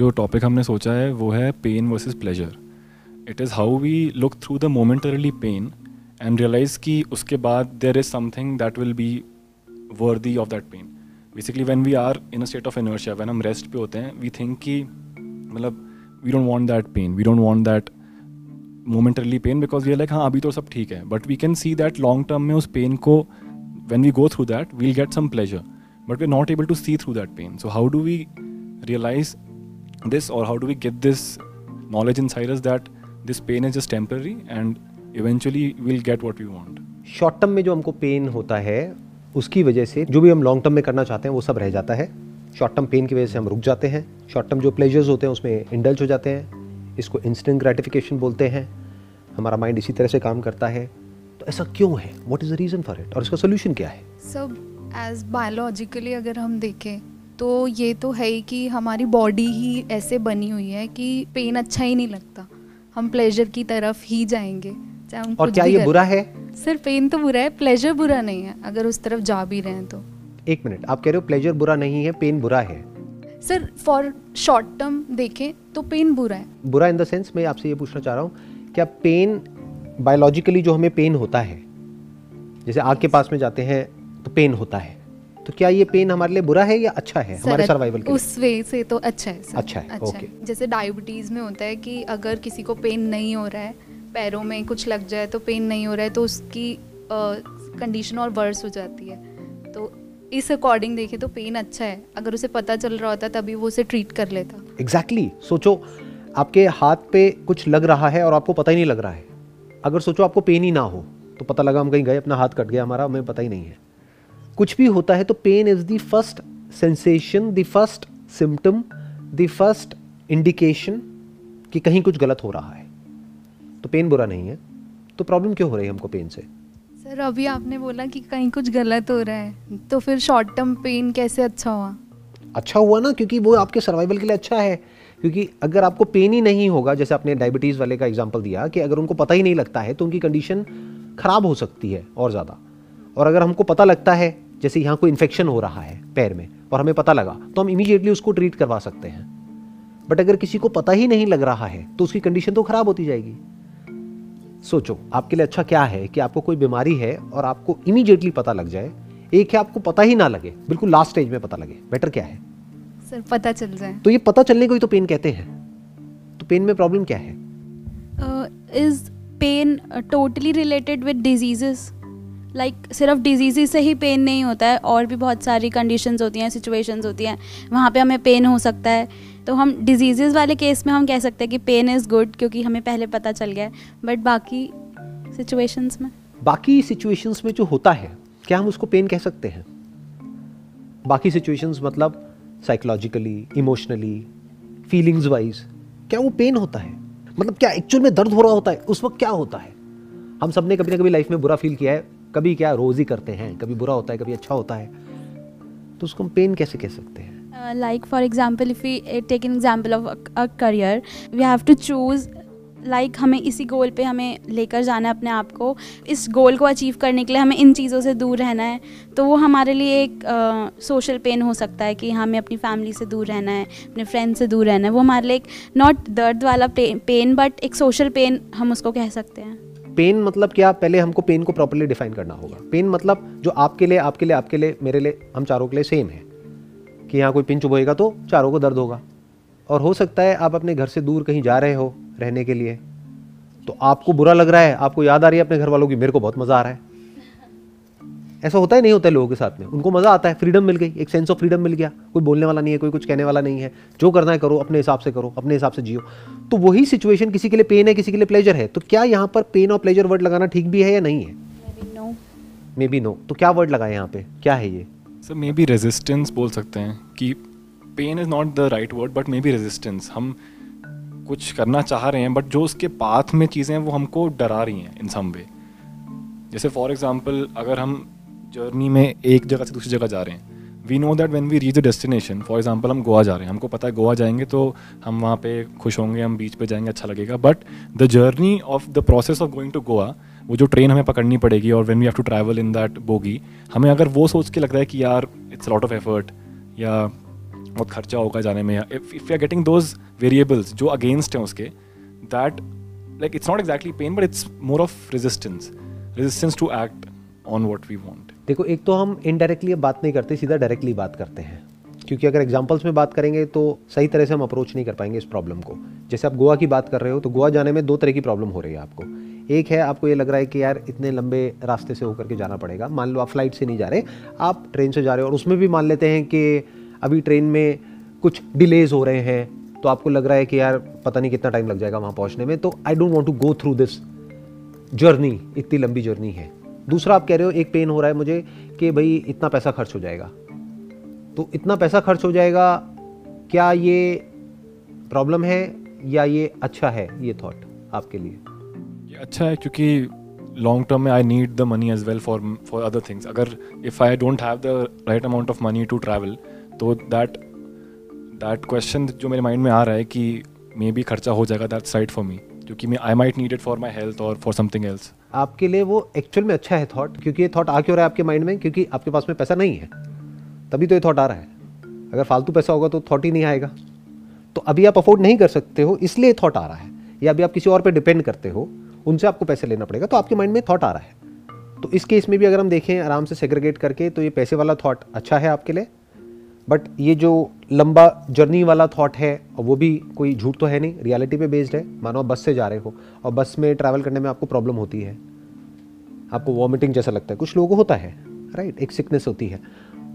जो टॉपिक हमने सोचा है, वो है pain versus pleasure it is how we look through the momentarily pain and realise कि उसके बाद there is something that will be worthy of that pain basically when we are in a state of inertia when हम rest पे होते हैं we think कि मतलब we don't want that pain we don't want that momentarily pain because we like हाँ अभी तो सब ठीक है. But we can see that long term में उस पेन को when we go through that we'll get some pleasure but we are not able to see through that pain so how do we realise this or how do we get this knowledge inside us that this pain is just temporary and eventually we'll get what we want? Short term में जो हमको pen होता है उसकी वजह से जो भी हम लॉन्ग टर्म में करना चाहते हैं वो सब रह जाता है। शॉर्ट टर्म पेन की वजह से हम रुक जाते हैं। शॉर्ट टर्म जो प्लेजर्स होते हैं उसमें इंडल्ज हो जाते हैं। इसको इंस्टेंट ग्रेटिफिकेशन बोलते हैं। हमारा माइंड इसी तरह से काम करता है। तो ऐसा क्यों है? What is the reason for it और इसका सोल्यूशन क्या है? सब एज बायोलॉजिकली अगर हम देखें तो ये तो है ही कि हमारी बॉडी ही ऐसे बनी हुई है कि पेन अच्छा ही नहीं लगता। हम प्लेजर की तरफ़ ही जाएँगे चाहे हम और क्या ये बुरा है? सर पेन तो बुरा है प्लेजर बुरा नहीं है अगर उस तरफ़ जा भी रहे हैं तो। एक मिनट आप कह रहे हो प्लेजर बुरा नहीं है पेन बुरा है। सर फॉर शॉर्ट टर्म देखें तो पेन बुरा है। बुरा इन द सेंस मैं आपसे ये पूछना चाह रहा हूँ क्या पेन बायोलॉजिकली जो हमें पेन होता है जैसे आग के पास में जाते हैं तो पेन होता है। तो क्या ये पेन हमारे लिए बुरा है या अच्छा है हमारे सर्वाइवल के उस वे से तो अच्छा है सर। अच्छा है अच्छा ओके है। जैसे डायबिटीज़ में होता है कि अगर किसी को पेन नहीं हो रहा है पैरों में कुछ लग जाए तो पेन नहीं हो रहा है तो उसकी कंडीशन और वर्स हो जाती है. तो इस अकॉर्डिंग देखे तो पेन अच्छा है. अगर उसे पता चल रहा होता तभी वो उसे ट्रीट कर लेता. Exactly exactly. सोचो आपके हाथ पे कुछ लग रहा है और आपको पता ही नहीं लग रहा है. अगर सोचो आपको पेन ही ना हो तो पता लगा हम कहीं गए अपना हाथ कट गया हमारा हमें पता ही नहीं है. कुछ भी होता है तो pain is the first sensation the first symptom the first indication कि कहीं कुछ गलत हो रहा है। तो पेन बुरा नहीं है। तो प्रॉब्लम क्यों हो रही है हमको पेन से? सर अभी आपने बोला कि कहीं कुछ गलत हो रहा है तो फिर शॉर्ट टर्म पेन कैसे अच्छा हुआ? अच्छा हुआ ना क्योंकि वो आपके सर्वाइवल के लिए अच्छा है। क्योंकि अगर आपको पेन ही नहीं होगा जैसे आपने डायबिटीज़ वाले का एग्जांपल दिया कि अगर उनको पता ही नहीं लगता है तो उनकी कंडीशन ख़राब हो सकती है और ज़्यादा। और अगर हमको पता लगता है जैसे यहाँ कोई इन्फेक्शन हो रहा है पैर में और हमें पता लगा तो हम इमीडिएटली उसको ट्रीट करवा सकते हैं। बट अगर किसी को पता ही नहीं लग रहा है तो उसकी कंडीशन तो खराब होती जाएगी। सोचो आपके लिए अच्छा क्या है कि आपको कोई बीमारी है और आपको इमीडिएटली पता लग जाए? एक है आपको पता ही ना लगे बिल्कुल लास्ट स्टेज में पता लगे। बेटर क्या है? सर पता चल जाए। तो ये पता चलने को ही तो पेन कहते हैं। तो पेन में प्रॉब्लम क्या है? Is pain totally related with diseases like like, सिर्फ़ डिज़ीज़ से ही पेन नहीं होता है और भी बहुत सारी कंडीशंस होती हैं सिचुएशंस होती हैं वहाँ पे हमें पेन हो सकता है। तो हम डिज़ीज़ वाले केस में हम कह सकते हैं कि पेन इज़ गुड क्योंकि हमें पहले पता चल गया है। बट बाकी सिचुएशंस में? बाकी सिचुएशंस में जो होता है क्या हम उसको पेन कह सकते हैं? बाकी सिचुएशंस मतलब साइकोलॉजिकली इमोशनली फीलिंग्स वाइज क्या वो पेन होता है? मतलब क्या एक्चुअल में दर्द हो रहा होता है? उस वक्त क्या होता है? हम सबने कभी ना कभी लाइफ में बुरा फील किया है। कभी क्या रोज ही करते हैं कभी बुरा होता है कभी अच्छा होता है तो उसको हम पेन कैसे कह सकते हैं? Like for example if you take an example of a career we have to choose like हमें इसी गोल पे हमें लेकर जाना है अपने आप को। इस गोल को अचीव करने के लिए हमें इन चीज़ों से दूर रहना है तो वो हमारे लिए एक सोशल uh, पेन हो सकता है कि हमें अपनी फैमिली से दूर रहना है अपने फ्रेंड से दूर रहना है। वो हमारे लिए एक नॉट दर्द वाला पेन बट एक सोशल पेन हम उसको कह सकते हैं। पेन मतलब क्या? पहले हमको पेन को प्रॉपरली डिफाइन करना होगा। पेन मतलब जो आपके लिए आपके लिए आपके लिए, मेरे लिए, हम चारों के लिए सेम है। कि यहाँ कोई पिन चुभेगा तो चारों को दर्द होगा। और हो सकता है आप अपने घर से दूर कहीं जा रहे हो रहने के लिए। तो आपको बुरा लग रहा है, आपको याद आ रही है अपने घर वालों की, मेरे को बहुत मज़ा आ रहा है। ऐसा होता है नहीं होता है लोगों के साथ में। उनको मज़ा आता है फ्रीडम मिल गई एक सेंस ऑफ़ फ्रीडम मिल गया। कोई बोलने वाला नहीं है कोई कुछ कहने वाला नहीं है। जो करना है करो अपने हिसाब से करो अपने हिसाब से जियो। तो वही सिचुएशन किसी के लिए पेन है किसी के लिए प्लेजर है। तो क्या यहाँ पर पेन और प्लेजर वर्ड लगाना ठीक भी है या नहीं है? मे बी नो तो क्या वर्ड लगाए यहाँ पे? क्या है ये? सर मे बी रेजिस्टेंस बोल सकते हैं कि pain is not the right word but may be resistance हम कुछ करना चाह रहे हैं बट जो उसके पाथ में चीज़ें हैं वो हमको डरा रही हैं इन सम वे जैसे फॉर एग्जांपल अगर हम जर्नी में एक जगह से दूसरी जगह जा रहे हैं। We know that when we reach the destination for example हम गोवा जा रहे हैं। हमको पता है गोवा जाएँगे तो हम वहाँ पे खुश होंगे, हम बीच पे जाएँगे अच्छा लगेगा। But the journey of the process of going to Goa वो जो ट्रेन हमें पकड़नी पड़ेगी और when we have to travel in that bogie हमें अगर वो सोच के लग रहा है कि यार इट्स लॉट ऑफ़ एफर्ट या बहुत खर्चा होगा जाने में if you are getting those variables जो अगेंस्ट हैं उसके that like it's not exactly pain but it's more of resistance resistance to act on what we want देखो, एक तो हम इनडायरेक्टली बात नहीं करते, सीधा डायरेक्टली बात करते हैं। क्योंकि अगर एग्जाम्पल्स में बात करेंगे तो सही तरह से हम अप्रोच नहीं कर पाएँगे इस प्रॉब्लम को। जैसे आप गोवा की बात कर रहे हो तो गोवा जाने में दो तरह की प्रॉब्लम हो रही है आपको। एक है, आपको ये लग रहा है कि यार, इतने लंबे रास्ते से होकर के जाना पड़ेगा। मान लो आप फ़्लाइट से नहीं जा रहे, आप ट्रेन से जा रहे हो और उसमें भी मान लेते हैं कि अभी ट्रेन में कुछ डिलेज हो रहे हैं तो आपको लग रहा है कि यार, पता नहीं कितना टाइम लग जाएगा वहाँ पहुँचने में। तो I don't want to go through this journey इतनी लंबी जर्नी है। दूसरा आप कह रहे हो, एक पेन हो रहा है मुझे कि भाई इतना पैसा खर्च हो जाएगा। तो इतना पैसा खर्च हो जाएगा, क्या ये प्रॉब्लम है या ये अच्छा है, ये थॉट आपके लिए? ये अच्छा है क्योंकि लॉन्ग टर्म में I need the money as well for for other things अगर if I don't have the right amount of money to travel तो दैट दैट क्वेश्चन जो मेरे माइंड में आ रहा है कि मे बी खर्चा हो जाएगा दैट राइट फॉर मी क्योंकि मैं I might need it for my health और फॉर समथिंग एल्स आपके लिए वो एक्चुअल में अच्छा है थॉट क्योंकि ये थॉट आ क्यों रहा है आपके माइंड में? क्योंकि आपके पास में पैसा नहीं है। तभी तो ये थॉट आ रहा है। अगर फालतू पैसा होगा तो थॉट ही नहीं आएगा। तो अभी आप अफोर्ड नहीं कर सकते हो, इसलिए थॉट आ रहा है। या अभी आप किसी और पर डिपेंड करते हो, उनसे आपको पैसे लेना पड़ेगा तो आपके माइंड में थॉट आ रहा है। तो इस केस में भी अगर हम देखें, आराम से सेग्रीगेट करके तो ये पैसे वाला थॉट अच्छा है आपके लिए? बट ये जो लंबा जर्नी वाला थॉट है और वो भी कोई झूठ तो है नहीं रियलिटी पे बेस्ड है। मानो आप बस से जा रहे हो, और बस में ट्रैवल करने में आपको प्रॉब्लम होती है। आपको वॉमिटिंग जैसा लगता है। कुछ लोगों को होता है राइट एक सिकनेस होती है।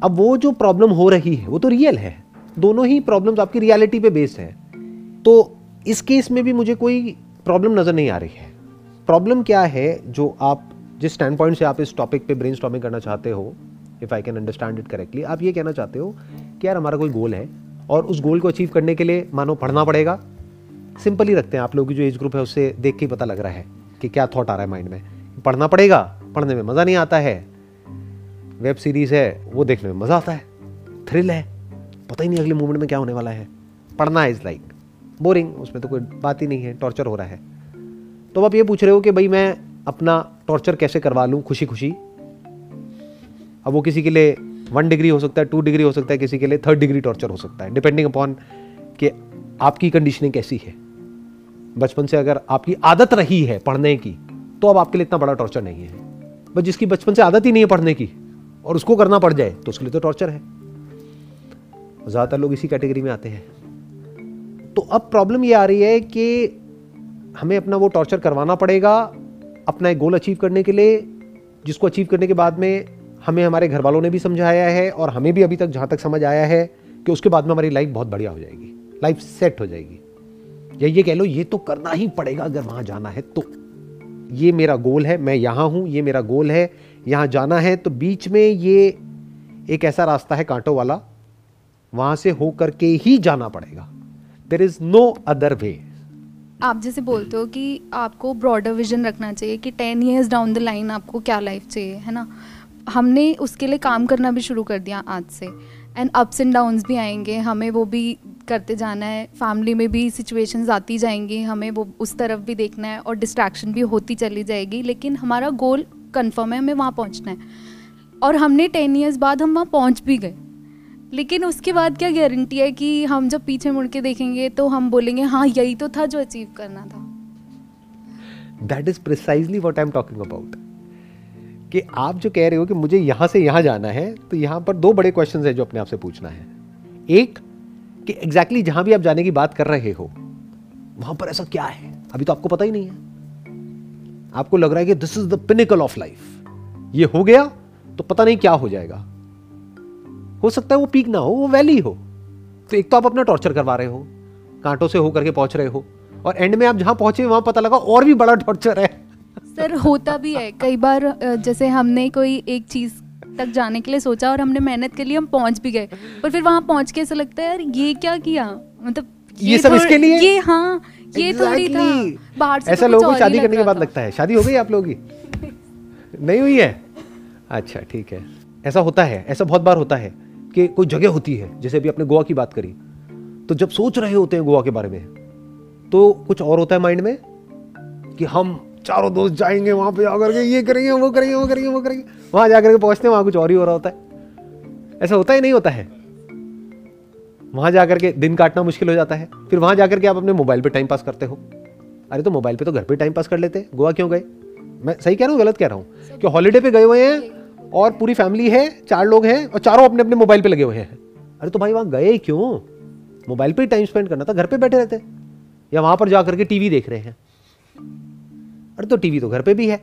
अब वो जो प्रॉब्लम हो रही है, वो तो रियल है। दोनों ही प्रॉब्लम्स आपकी रियलिटी पे बेस्ड है। तो इस केस में भी मुझे कोई प्रॉब्लम नज़र नहीं आ रही है। प्रॉब्लम क्या है जो आप, जिस स्टैंड पॉइंट से आप इस टॉपिक पे ब्रेन करना चाहते हो if I can understand it correctly आप ये कहना चाहते हो कि यार हमारा कोई गोल है और उस गोल को अचीव करने के लिए मानो पढ़ना पड़ेगा? सिंपल ही रखते हैं आप लोगों की जो एज ग्रुप है, उससे देख के ही पता लग रहा है कि क्या थॉट आ रहा है माइंड में। पढ़ना पड़ेगा, पढ़ने में मज़ा नहीं आता है। वेब सीरीज़ है, वो देखने में मज़ा आता है। थ्रिल है। पता ही नहीं अगले मोमेंट में क्या होने वाला है। पढ़ना इज़ लाइक बोरिंग उसमें तो कोई बात ही नहीं है टॉर्चर हो रहा है। तो आप ये पूछ रहे हो कि भाई मैं अपना टॉर्चर कैसे करवा लूँ खुशी खुशी अब वो किसी के लिए वन डिग्री हो सकता है टू डिग्री हो सकता है, किसी के लिए थर्ड डिग्री टॉर्चर हो सकता है डिपेंडिंग अपॉन कि आपकी कंडीशनिंग कैसी है। बचपन से अगर आपकी आदत रही है पढ़ने की तो अब आपके लिए इतना बड़ा टॉर्चर नहीं है। बस जिसकी बचपन से आदत ही नहीं है पढ़ने की, और उसको करना पड़ जाए तो उसके लिए तो टॉर्चर है। ज़्यादातर लोग इसी कैटेगरी में आते हैं। तो अब प्रॉब्लम ये आ रही है कि हमें अपना वो टॉर्चर करवाना पड़ेगा, अपना एक गोल अचीव करने के लिए, जिसको अचीव करने के बाद में हमें हमारे घर वालों ने भी समझाया है और हमें भी अभी तक जहाँ तक समझ आया है कि उसके बाद में हमारी लाइफ बहुत बढ़िया हो जाएगी। लाइफ सेट हो जाएगी। या ये कह लो, ये तो करना ही पड़ेगा अगर वहाँ जाना है तो। ये मेरा गोल है, मैं यहाँ हूँ, ये मेरा गोल है, यहाँ जाना है तो बीच में ये एक ऐसा रास्ता है कांटों वाला, वहाँ से हो करके ही जाना पड़ेगा। There is no other way आप जैसे बोलते हो कि आपको ब्रॉडर विजन रखना चाहिए कि ten years down the line आपको क्या लाइफ चाहिए, है ना? हमने उसके लिए काम करना भी शुरू कर दिया आज से। एंड अप्स एंड डाउन्स भी आएँगे, हमें वो भी करते जाना है। फैमिली में भी सिचुएशंस आती जाएँगी, हमें वो, उस तरफ़ भी देखना है और डिस्ट्रैक्शन भी होती चली जाएगी। लेकिन हमारा गोल कन्फर्म है, हमें वहाँ पहुँचना है। और हमने टेन ईयर्स बाद हम वहाँ पहुँच भी गए। लेकिन उसके बाद क्या गारंटी है कि हम जब पीछे मुड़ के देखेंगे तो हम बोलेंगे हाँ यही तो था जो अचीव करना था. That is precisely what I am talking about कि आप जो कह रहे हो कि मुझे यहाँ से यहाँ जाना है तो यहाँ पर दो बड़े क्वेश्चन है जो अपने आप से पूछना है। एक, कि एग्जैक्टली exactly जहाँ भी आप जाने की बात कर रहे हो, वहाँ पर ऐसा क्या है? अभी तो आपको पता ही नहीं है। आपको लग रहा है कि this is the pinnacle of life ये हो गया तो पता नहीं क्या हो जाएगा। हो सकता है वो पीक ना हो, वो वैली हो। तो एक तो आप अपना टॉर्चर करवा रहे हो, कांटों से होकर के पहुँच रहे हो, और एंड में आप जहाँ पहुँचे, वहाँ पता लगा और भी बड़ा टॉर्चर है। सर होता भी है। कई बार जैसे हमने कोई एक चीज़ तक जाने के लिए सोचा और हमने मेहनत के लिए हम पहुँच भी गए पर फिर वहाँ पहुँच के ऐसा लगता है यार ये क्या किया? मतलब ये, ये सब इसके लिए? ये हाँ ये exactly. थोड़ी था। बाहर से ऐसा तो लोगों को शादी करने के बाद लगता है। शादी हो गई आप लोगों की? नहीं हुई है? अच्छा ठीक है। ऐसा होता है ऐसा बहुत बार होता है कि कोई जगह होती है जैसे अभी आपने गोवा की बात करी तो जब सोच रहे होते हैं गोवा के बारे में तो कुछ और होता है माइंड में कि हम चारों दोस्त जाएँगे वहाँ पे जाकर के ये करेंगे वो करेंगे वो करेंगे वो करेंगे। वहाँ जाकर के पहुँचते हैं वहाँ कुछ और ही हो रहा होता है। ऐसा होता है नहीं होता है। वहाँ जाकर के दिन काटना मुश्किल हो जाता है। फिर वहाँ जाकर के आप अपने मोबाइल पे टाइम पास करते हो। अरे तो मोबाइल पे तो घर पे टाइम पास कर लेते हैं। गोवा क्यों गए? मैं सही कह रहा हूँ गलत कह रहा हूँ? कि हॉलीडे पे गए हुए हैं और पूरी फैमिली है चार लोग हैं और चारों अपने अपने मोबाइल पे लगे हुए हैं। अरे तो भाई वहाँ गए क्यों? मोबाइल पे ही टाइम स्पेंड करना था घर पे बैठे रहते। या वहाँ पर जाकर के टीवी देख रहे हैं। अरे तो टीवी तो घर पे भी है।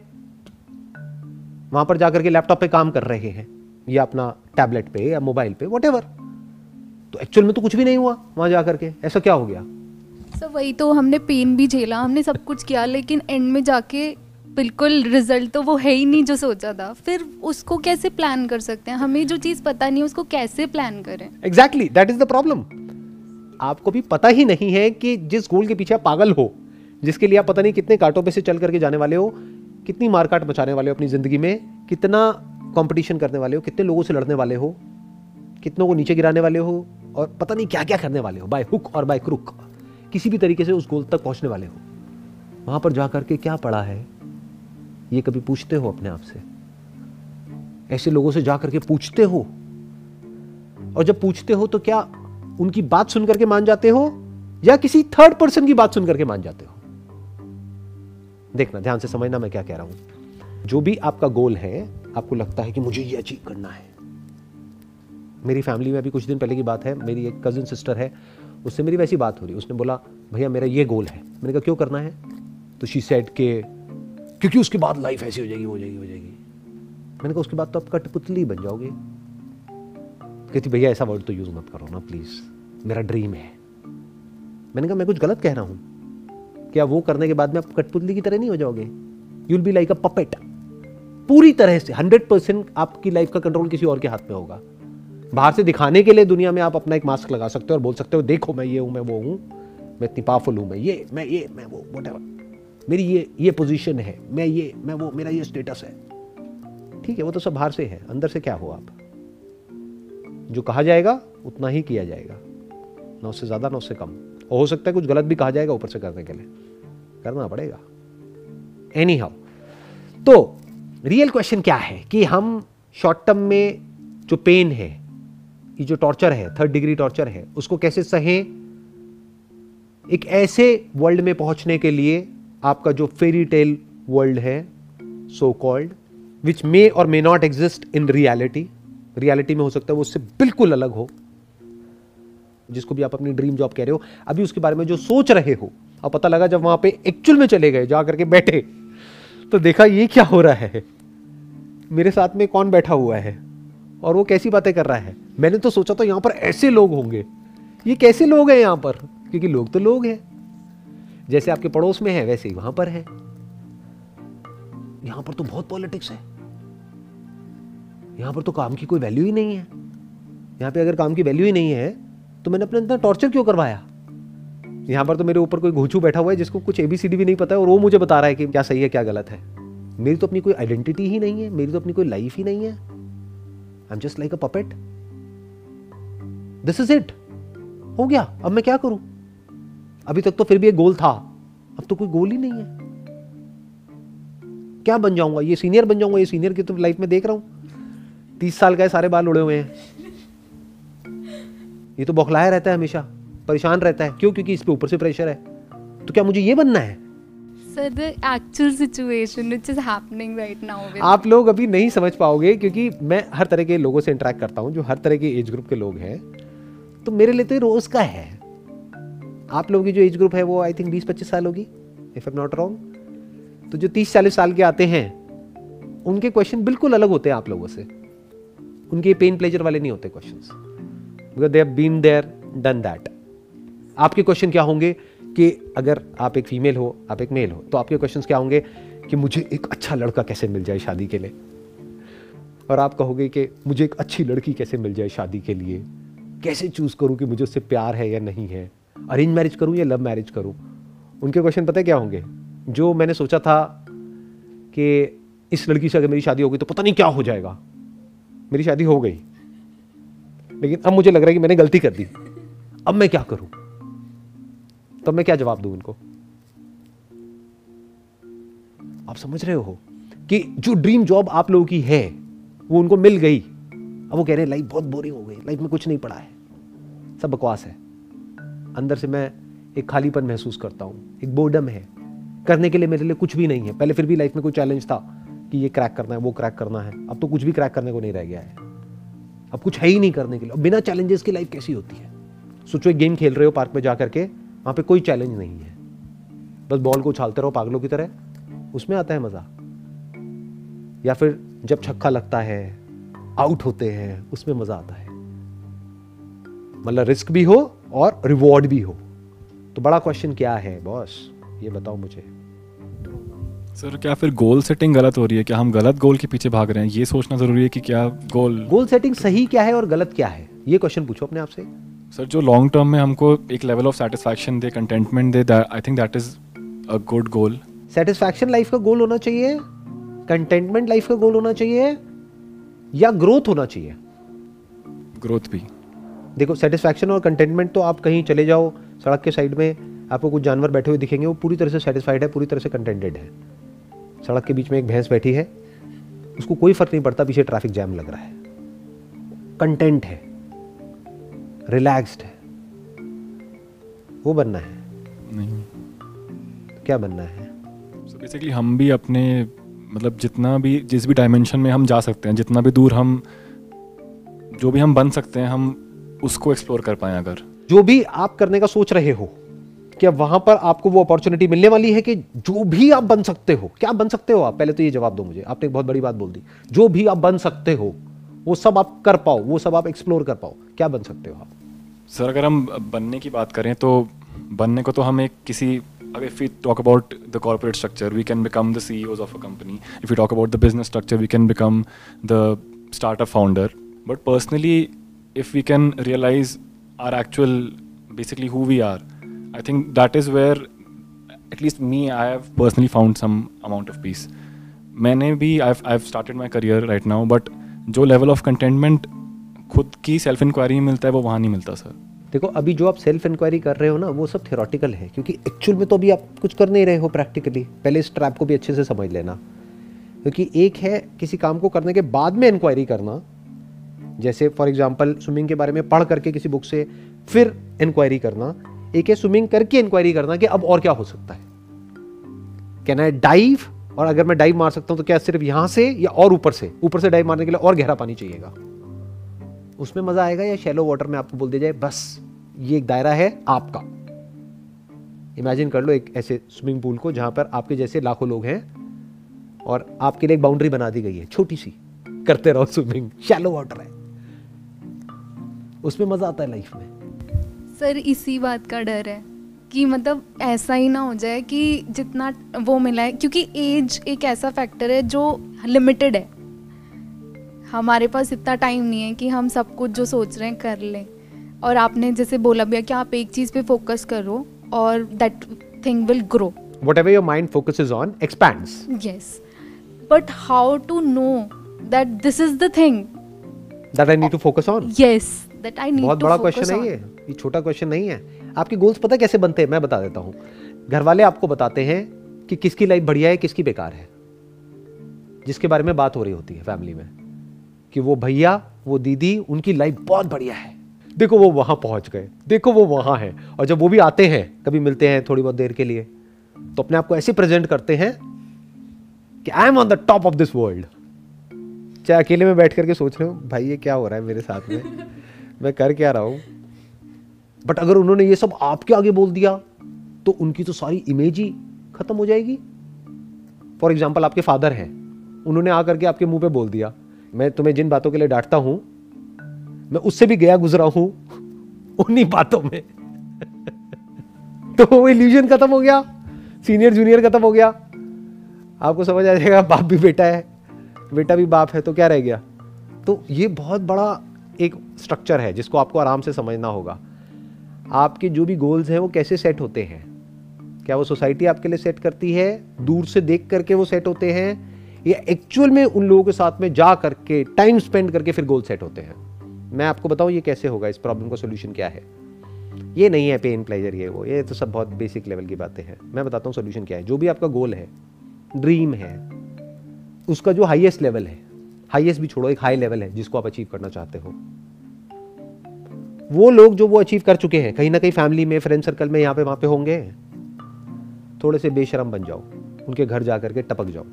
वहाँ पर जाकर के लैपटॉप पे काम कर रहे हैं या अपना टैबलेट पे या मोबाइल पे वट तो एक्चुअल में तो कुछ भी नहीं हुआ वहाँ जाकर के। ऐसा क्या हो गया? सर वही तो हमने पेन भी झेला हमने सब कुछ किया लेकिन एंड में जाके बिल्कुल रिज़ल्ट तो वो है ही नहीं जो सोचा था। फिर उसको कैसे प्लान कर सकते हैं? हमें जो चीज़ पता नहीं उसको कैसे प्लान करें? Exactly that is the problem आपको भी पता ही नहीं है कि जिस गोल के पीछे आप पागल हो जिसके लिए आप पता नहीं कितने कांटों पे से चल करके जाने वाले हो, कितनी मारकाट मचाने वाले हो अपनी ज़िंदगी में, कितना कंपटीशन करने वाले हो, कितने लोगों से लड़ने वाले हो, कितनों को नीचे गिराने वाले हो, और पता नहीं क्या क्या करने वाले हो बाय हुक और बाय क्रुक किसी भी तरीके से उस गोल तक पहुँचने वाले हो। वहाँ पर जाकर के क्या पड़ा है, ये कभी पूछते हो अपने आप से? ऐसे लोगों से जा करके पूछते हो? और जब पूछते हो तो क्या उनकी बात सुनकर के मान जाते हो, या किसी थर्ड पर्सन की बात सुनकर के मान जाते हो? देखना, ध्यान से समझना मैं क्या कह रहा हूँ। जो भी आपका गोल है, आपको लगता है कि मुझे ये अचीव करना है। मेरी फैमिली में अभी कुछ दिन पहले की बात है, मेरी एक कजिन सिस्टर है, उससे मेरी वैसी बात हो रही उसने बोला, भैया, मेरा ये गोल है। मैंने कहा, क्यों करना है? तो शी सेट के, क्योंकि उसके बाद लाइफ ऐसी हो जाएगी हो जाएगी हो जाएगी। मैंने कहा, उसके बाद तो आप कठपुतली बन जाओगे। कहती, भैया, ऐसा वर्ड तो यूज़ मत करो ना प्लीज़ मेरा ड्रीम है। मैंने कहा, मैं कुछ गलत कह रहा हूँ। क्या वो करने के बाद में आप कठपुतली की तरह नहीं हो जाओगे? You will be like a puppet पूरी तरह से हंड्रेड परसेंट आपकी लाइफ का कंट्रोल किसी और के हाथ में होगा। बाहर से दिखाने के लिए दुनिया में आप अपना एक मास्क लगा सकते हो और बोल सकते हो, देखो मैं ये हूँ, मैं वो हूँ, मैं इतनी पावरफुल हूँ, मैं ये मैं ये, मैं वो वट मेरी ये ये पोजीशन है, मैं ये, मैं वो, मेरा ये स्टेटस है। ठीक है, वो तो सब बाहर से है, अंदर से क्या हो आप? जो कहा जाएगा, उतना ही किया जाएगा। ना उससे ज़्यादा, ना उससे कम। हो सकता है कुछ गलत भी कहा जाएगा ऊपर से करने के लिए। करना पड़ेगा। एनी हाउ तो रियल क्वेश्चन क्या है? कि हम शॉर्ट टर्म में जो पेन है, ये जो टॉर्चर है थर्ड डिग्री टॉर्चर है, उसको कैसे सहें? एक ऐसे वर्ल्ड में पहुँचने के लिए आपका जो फेरी टेल वर्ल्ड है सो कॉल्ड विच मे और may not exist in reality reality में हो सकता है वो उससे बिल्कुल अलग हो। जिसको भी आप अपनी ड्रीम जॉब कह रहे हो, अभी उसके बारे में जो सोच रहे हो, और पता लगा जब वहाँ पे एक्चुअल में चले गए जा करके बैठे तो देखा ये क्या हो रहा है? मेरे साथ में कौन बैठा हुआ है? और वो कैसी बातें कर रहा है? मैंने तो सोचा था यहाँ पर ऐसे लोग होंगे। ये कैसे लोग हैं यहाँ पर? क्योंकि लोग तो लोग हैं। जैसे आपके पड़ोस में है, वैसे ही वहाँ पर है। यहाँ पर तो बहुत पॉलिटिक्स है। यहाँ पर तो काम की कोई वैल्यू ही नहीं है। यहाँ पे अगर काम की वैल्यू ही नहीं है तो मैंने अपने अंदर टॉर्चर क्यों करवाया? यहाँ पर तो मेरे ऊपर कोई घोचू बैठा हुआ है जिसको कुछ एबीसीडी भी नहीं पता है और वो मुझे बता रहा है कि क्या सही है, क्या गलत है। मेरी तो अपनी कोई आइडेंटिटी ही नहीं है, मेरी तो अपनी कोई लाइफ ही नहीं है। I am just like a puppet this is it हो गया, अब मैं क्या करूँ? अभी तक तो फिर भी एक गोल था, अब तो कोई गोल ही नहीं है। क्या बन जाऊँगा? ये सीनियर बन जाऊँगा, ये सीनियर की तो लाइफ में देख रहा हूँ। तीस साल का सारे बाल उड़े हुए हैं। ये तो बौखलाया रहता है हमेशा परेशान रहता है। क्यों? क्योंकि इस पे ऊपर से प्रेशर है। तो क्या मुझे ये बनना है? Sir the actual situation which is happening right now आप लोग अभी नहीं समझ पाओगे क्योंकि मैं हर तरह के लोगों से इंटरेक्ट करता हूँ जो हर तरह के एज ग्रुप के लोग हैं। तो मेरे लिए तो रोज का है। आप लोगों की जो एज ग्रुप है वो आई थिंक बीस पच्चीस साल होगी इफ़ एम नॉट रॉन्ग तो जो तीस चालीस साल के आते हैं उनके क्वेश्चन बिल्कुल अलग होते हैं आप लोगों से। उनके पेन प्लेजर वाले नहीं होते question because they have been there done that आपके क्वेश्चन क्या होंगे कि अगर आप एक फीमेल हो, आप एक मेल हो तो आपके क्वेश्चन क्या होंगे कि मुझे एक अच्छा लड़का कैसे मिल जाए शादी के लिए? और आप कहोगे कि मुझे एक अच्छी लड़की कैसे मिल जाए शादी के लिए? कैसे चूज़ करूँ कि मुझे उससे प्यार है या नहीं है? अरेंज मैरिज करूँ या लव मैरिज करूँ? उनके क्वेश्चन पता है क्या होंगे? जो मैंने सोचा था कि इस लड़की से अगर मेरी शादी होगी तो पता नहीं क्या हो जाएगा। मेरी शादी हो गई। लेकिन अब मुझे लग रहा है कि मैंने गलती कर दी। अब मैं क्या करूँ? तब मैं क्या जवाब दूँ उनको आप समझ रहे हो कि जो ड्रीम जॉब आप लोगों की है, वो उनको मिल गई। अब वो कह रहे हैं, लाइफ बहुत बोरिंग हो गई। लाइफ में कुछ नहीं पड़ा है। सब बकवास है। अंदर से मैं एक खालीपन महसूस करता हूँ। एक बोर्डम है। करने के लिए मेरे लिए कुछ भी नहीं है। पहले फिर भी लाइफ में कोई चैलेंज था कि ये क्रैक करना है, वो क्रैक करना है। अब तो कुछ भी क्रैक करने को नहीं रह गया है। अब कुछ है ही नहीं करने के लिए। बिना चैलेंजेस की लाइफ कैसी होती है? सोचो, एक गेम खेल रहे हो पार्क में जा करके, वहाँ पे कोई चैलेंज नहीं है। बस बॉल को उछालते रहो, पागलों की तरह। उसमें आता है मज़ा। या फिर जब छक्का लगता है आउट होते हैं, उसमें मज़ा आता है। मतलब रिस्क भी हो और रिवॉर्ड भी हो। तो बड़ा क्वेश्चन क्या है बॉस ये बताओ मुझे। सर क्या फिर गोल सेटिंग गलत हो रही है? क्या हम गलत गोल के पीछे भाग रहे हैं? ये सोचना ज़रूरी है कि क्या गोल गोल सेटिंग सही क्या है और गलत क्या है? ये क्वेश्चन पूछो अपने आप से। सर जो लॉन्ग टर्म में हमको एक लेवल ऑफ़ सेटिस्फैक्शन दे contentment they I think that is a good goal satisfaction life का गोल होना चाहिए। कंटेंटमेंट लाइफ का गोल होना चाहिए। या ग्रोथ होना चाहिए। ग्रोथ भी। देखो सेटिस्फैक्शन और कंटेंटमेंट तो आप कहीं चले जाओ सड़क के साइड में आपको कुछ जानवर बैठे हुए दिखेंगे वो पूरी तरह से सेटिस्फाइड है पूरी तरह से कंटेंटेड है। सड़क के बीच में एक भैंस बैठी है। उसको कोई फ़र्क नहीं पड़ता पीछे ट्रैफ़िक जैम लग रहा है। कंटेंट है। रिलैक्स्ड है। वो बनना है। नहीं। क्या बनना है? सो बेसिकली हम भी अपने मतलब जितना भी जिस भी डायमेंशन में हम जा सकते हैं जितना भी दूर हम जो भी हम बन सकते हैं हम उसको एक्सप्लोर कर पाएँ अगर। जो भी आप करने का सोच रहे हो क्या वहाँ पर आपको वो अपॉर्चुनिटी मिलने वाली है कि जो भी आप बन सकते हो? क्या बन सकते हो आप? पहले तो ये जवाब दो मुझे। आपने एक बहुत बड़ी बात बोल दी। जो भी आप बन सकते हो, वो सब आप कर पाओ, वो सब आप एक्सप्लोर कर पाओ। क्या बन सकते हो आप? सर, अगर हम बनने की बात करें तो बनने को तो हम एक किसी अगर if we talk about the corporate structure we can become the C of a company if you talk about the business structure we can become the startup founder but personally if we can realize our actual basically who we are think that is where, at least me, i have personally found some amount of peace. मैंने भी I I started my career right now but जो level of contentment खुद की self inquiry में मिलता है, वो वहाँ नहीं मिलता सर देखो, अभी जो आप सेल्फ इंक्वायरी कर रहे हो ना, वो सब थियोरटिकल है, क्योंकि एक्चुअल में तो अभी आप कुछ कर नहीं रहे हो प्रैक्टिकली पहले इस ट्रैप को भी अच्छे से समझ लेना. क्योंकि एक है किसी काम को करने के बाद में इंक्वायरी करना. जैसे फॉर एग्ज़ाम्पल स्विमिंग के बारे में पढ़ करके किसी बुक से फिर इंक्वायरी करना. एक है स्विमिंग करके इंक्वायरी करना कि अब और क्या हो सकता है। कैन आई डाइव और अगर मैं डाइव मार सकता हूँ तो क्या सिर्फ़ यहाँ से या और ऊपर से? ऊपर से डाइव मारने के लिए और गहरा पानी चाहिएगा। उसमें मज़ा आएगा या शैलो वाटर में आपको बोल दिया जाए, बस, ये एक दायरा है आपका। इमेजिन कर लो एक ऐसे स्विमिंग पूल को जहाँ पर आपके जैसे लाखों लोग हैं और आपके लिए एक बाउंड्री बना दी गई है, छोटी सी। करते रहो स्विमिंग शैलो वाटर है। उसमें मज़ा आता है लाइफ में। सर इसी बात का डर है कि मतलब ऐसा ही ना हो जाए कि जितना वो मिला है क्योंकि एज एक ऐसा फैक्टर है जो लिमिटेड है। हमारे पास इतना टाइम नहीं है कि हम सब कुछ जो सोच रहे हैं कर लें। और आपने जैसे बोला भैया कि आप एक चीज़ पे फोकस करो और that thing will grow whatever your mind focuses on expands yes. But how to know that this is the thing? That i need to focus on? Yes that i need बहुत बड़ा question है ये। ये छोटा question नहीं है। आपके goals पता कैसे बनते हैं? मैं बता देता हूँ। घर वाले आपको बताते हैं कि किसकी लाइफ बढ़िया है, किसकी बेकार है। जिसके बारे में बात हो रही होती है फैमिली में। कि वो भैया, वो दीदी, उनकी लाइफ बहुत बढ़िया है। देखो वो वहाँ पहुँच गए। देखो वो वहाँ है। और जब वो भी आते हैं, कभी मिलते हैं थोड़ी बहुत देर के लिए तो अपने आप को ऐसे प्रेजेंट करते हैं कि I am on the top of this world चाहे अकेले में बैठ करके सोच रहे हो, भाई, ये क्या हो रहा है मेरे साथ में? मैं कर क्या रहा हूँ? बट अगर उन्होंने ये सब आपके आगे बोल दिया तो उनकी तो सारी इमेज ही खत्म हो जाएगी। फॉर एग्ज़ाम्पल आपके फादर हैं। उन्होंने आकर के आपके मुँह पे बोल दिया, मैं तुम्हें जिन बातों के लिए डांटता हूँ, मैं उससे भी गया गुजरा हूँ, उन्हीं बातों में। तो वो इल्यूजन खत्म हो गया। सीनियर जूनियर खत्म हो गया। आपको समझ आ जाएगा, बाप भी बेटा है। बेटा भी बाप है तो क्या रह गया? तो ये बहुत बड़ा एक स्ट्रक्चर है, जिसको आपको आराम से समझना होगा। आपके जो भी गोल्स हैं, वो कैसे सेट होते हैं? क्या वो सोसाइटी आपके लिए सेट करती है? दूर से देख करके वो सेट होते हैं? या एक्चुअल में उन लोगों के साथ में जा करके टाइम स्पेंड करके फिर गोल सेट होते हैं? मैं आपको बताऊँ, ये कैसे होगा? इस प्रॉब्लम का सोल्यूशन क्या है? ये नहीं है पेन प्लेजर ये, वो। ये तो सब बहुत बेसिक लेवल की बातें हैं। मैं बताता हूँ सोल्यूशन क्या है। जो भी आपका गोल है ड्रीम है, उसका जो हाईएस्ट लेवल है हाईएस्ट भी छोड़ो, एक हाई लेवल है जिसको आप अचीव करना चाहते हो। वो लोग जो वो अचीव कर चुके हैं, कहीं ना कहीं फैमिली में फ्रेंड सर्कल में, यहाँ पे वहाँ पे होंगे। थोड़े से बेशरम बन जाओ, उनके घर जा करके टपक जाओ,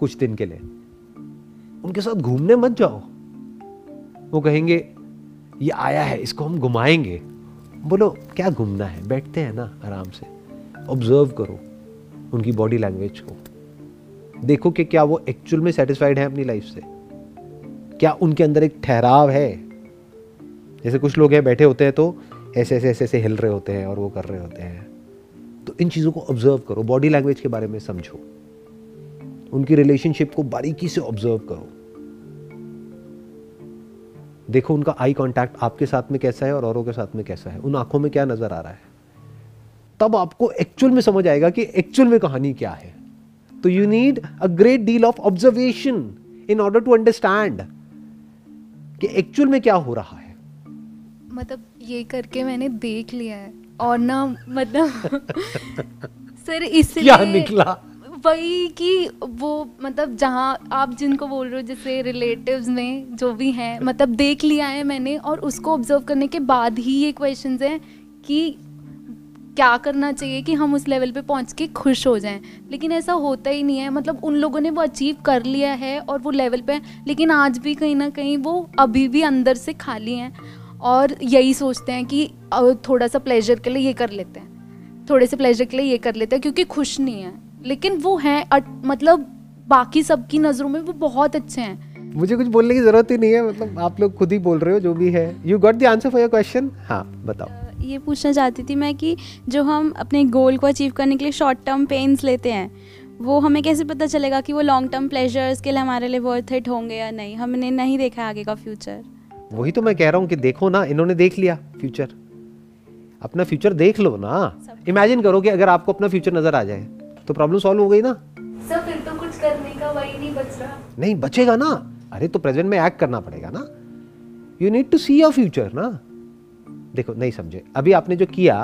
कुछ दिन के लिए। उनके साथ घूमने मत जाओ। वो कहेंगे, ये आया है, इसको हम घुमाएँगे। बोलो, क्या घूमना है? बैठते हैं ना, आराम से। ऑब्ज़र्व करो उनकी बॉडी लैंग्वेज को। देखो कि क्या वो एक्चुअल में सेटिस्फाइड है अपनी लाइफ से। क्या उनके अंदर एक ठहराव है? जैसे कुछ लोग हैं, बैठे होते हैं तो ऐसे ऐसे ऐसे ऐसे हिल रहे होते हैं और वो कर रहे होते हैं। तो इन चीज़ों को ऑब्ज़र्व करो बॉडी लैंग्वेज के बारे में समझो। उनकी रिलेशनशिप को बारीकी से ऑब्ज़र्व करो। देखो उनका आई कांटेक्ट आपके साथ में कैसा है और औरों के साथ में कैसा है। उन आँखों में क्या नज़र आ रहा है? तब आपको एक्चुअल में समझ आएगा कि एक्चुअल में कहानी क्या है। तो you need a great deal of observation in order to understand कि एक्चुअल में क्या हो रहा है। मतलब ये करके मैंने देख लिया है। और ना मतलब सर इसलिए क्या निकला? वही कि वो मतलब जहाँ आप जिनको बोल रहे हो जैसे रिलेटिव्स में जो भी हैं मतलब देख लिया है मैंने और उसको ऑब्ज़र्व करने के बाद ही ये क्वेश्चन हैं कि क्या करना चाहिए कि हम उस लेवल पे पहुँच के खुश हो जाएँ। लेकिन ऐसा होता ही नहीं है। मतलब उन लोगों ने वो अचीव कर लिया है और वो लेवल पे है। लेकिन आज भी कहीं ना कहीं वो अभी भी अंदर से खाली हैं। और यही सोचते हैं कि थोड़ा सा प्लेजर के लिए ये कर लेते हैं। थोड़े से प्लेजर के लिए ये कर लेते हैं क्योंकि खुश नहीं है। लेकिन वो हैं मतलब बाकी सबकी नज़रों में वो बहुत अच्छे हैं। मुझे कुछ बोलने की ज़रूरत ही नहीं है मतलब आप लोग खुद ही बोल रहे हो जो भी है। You got the answer for your question हाँ बताओ। ये पूछना चाहती थी मैं कि जो हम अपने गोल को अचीव करने के लिए शॉर्ट टर्म पेन्स लेते हैं वो हमें कैसे पता चलेगा कि वो लॉन्ग टर्म प्लेजर्स के लिए हमारे लिए वर्थ इट होंगे या नहीं? हमने नहीं देखा है आगे का फ्यूचर वही तो मैं कह रहा हूँ कि देखो ना इन्होंने देख लिया फ्यूचर अपना फ्यूचर देख लो ना। इमेजिन करो कि अगर आपको अपना फ्यूचर नज़र आ जाए तो प्रॉब्लम सॉल्व हो गई ना। सर फिर तो कुछ करने का वही नहीं बच रहा। नहीं बचेगा ना। अरे तो प्रेजेंट में एक्ट करना पड़ेगा ना। You need to see your future ना। देखो नहीं समझे। अभी आपने जो किया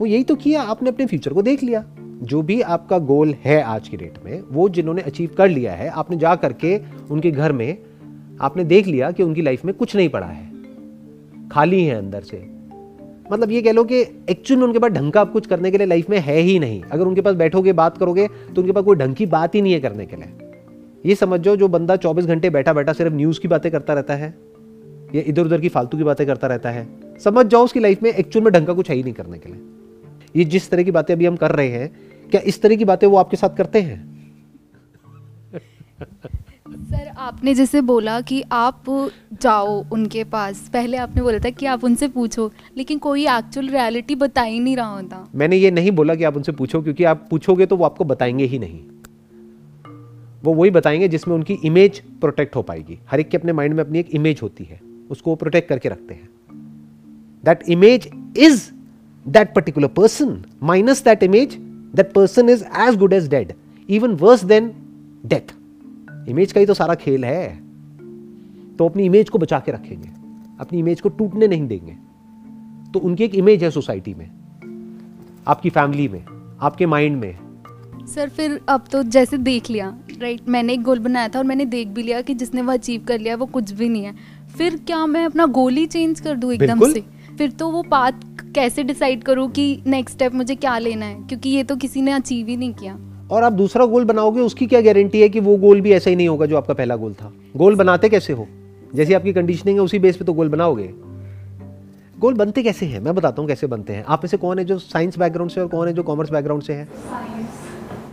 वो यही तो किया। आपने अपने फ्यूचर को देख लिया। जो भी आपका गोल है आज की डेट में वो जिन्होंने अचीव कर लिया है आपने जा करके उनके घर में आपने देख लिया कि उनकी लाइफ में कुछ नहीं पड़ा है। खाली है अंदर से। मतलब ये कह लो कि एक्चुअल उनके पास ढंग का अब कुछ करने के लिए लाइफ में है ही नहीं। अगर उनके पास बैठोगे, बात करोगे तो उनके पास कोई ढंग की बात ही नहीं है करने के लिए। ये समझ जाओ जो बंदा 24 घंटे बैठा बैठा सिर्फ़ न्यूज़ की बातें करता रहता है, या इधर उधर की फालतू की बातें करता रहता है, समझ जाओ उसकी लाइफ में एक्चुअल में ढंग का कुछ है ही नहीं करने के लिए। ये जिस तरह की बातें अभी हम कर रहे हैं, क्या इस तरह की बातें वो आपके साथ करते हैं? सर, आपने जैसे बोला कि आप जाओ उनके पास। पहले आपने बोला था कि आप उनसे पूछो, लेकिन कोई एक्चुअल रियलिटी बता ही नहीं रहा होता मैंने ये नहीं बोला कि आप उनसे पूछो, क्योंकि आप पूछोगे तो वो आपको बताएँगे ही नहीं। वो वही बताएँगे जिसमें उनकी इमेज प्रोटेक्ट हो पाएगी। हर एक के अपने माइंड में अपनी एक इमेज होती है। उसको वो प्रोटेक्ट करके रखते हैं। That image is that particular person minus that image that person is as good as dead even worse than death image का ही तो सारा खेल है। तो अपनी इमेज को बचा के रखेंगे। अपनी इमेज को टूटने नहीं देंगे। तो उनकी एक इमेज है सोसाइटी में आपकी फैमिली में आपके माइंड में। सर फिर अब तो जैसे देख लिया राइट मैंने एक गोल बनाया था और मैंने देख भी लिया कि जिसने वो अचीव कर लिया वो कुछ भी नहीं है। फिर क्या मैं अपना गोल ही चेंज कर दूँ एकदम से? फिर तो वो पाथ कैसे डिसाइड करूँ कि नेक्स्ट स्टेप मुझे क्या लेना है? क्योंकि ये तो किसी ने अचीव ही नहीं किया। और आप दूसरा गोल बनाओगे उसकी क्या गारंटी है कि वो गोल भी ऐसा ही नहीं होगा जो आपका पहला गोल था? गोल बनाते कैसे हो? जैसी आपकी कंडीशनिंग है उसी बेस पे तो गोल बनाओगे। गोल बनते कैसे हैं? मैं बताता हूँ कैसे बनते हैं। आप में से कौन है जो साइंस बैकग्राउंड से और कौन है जो कॉमर्स बैकग्राउंड से है?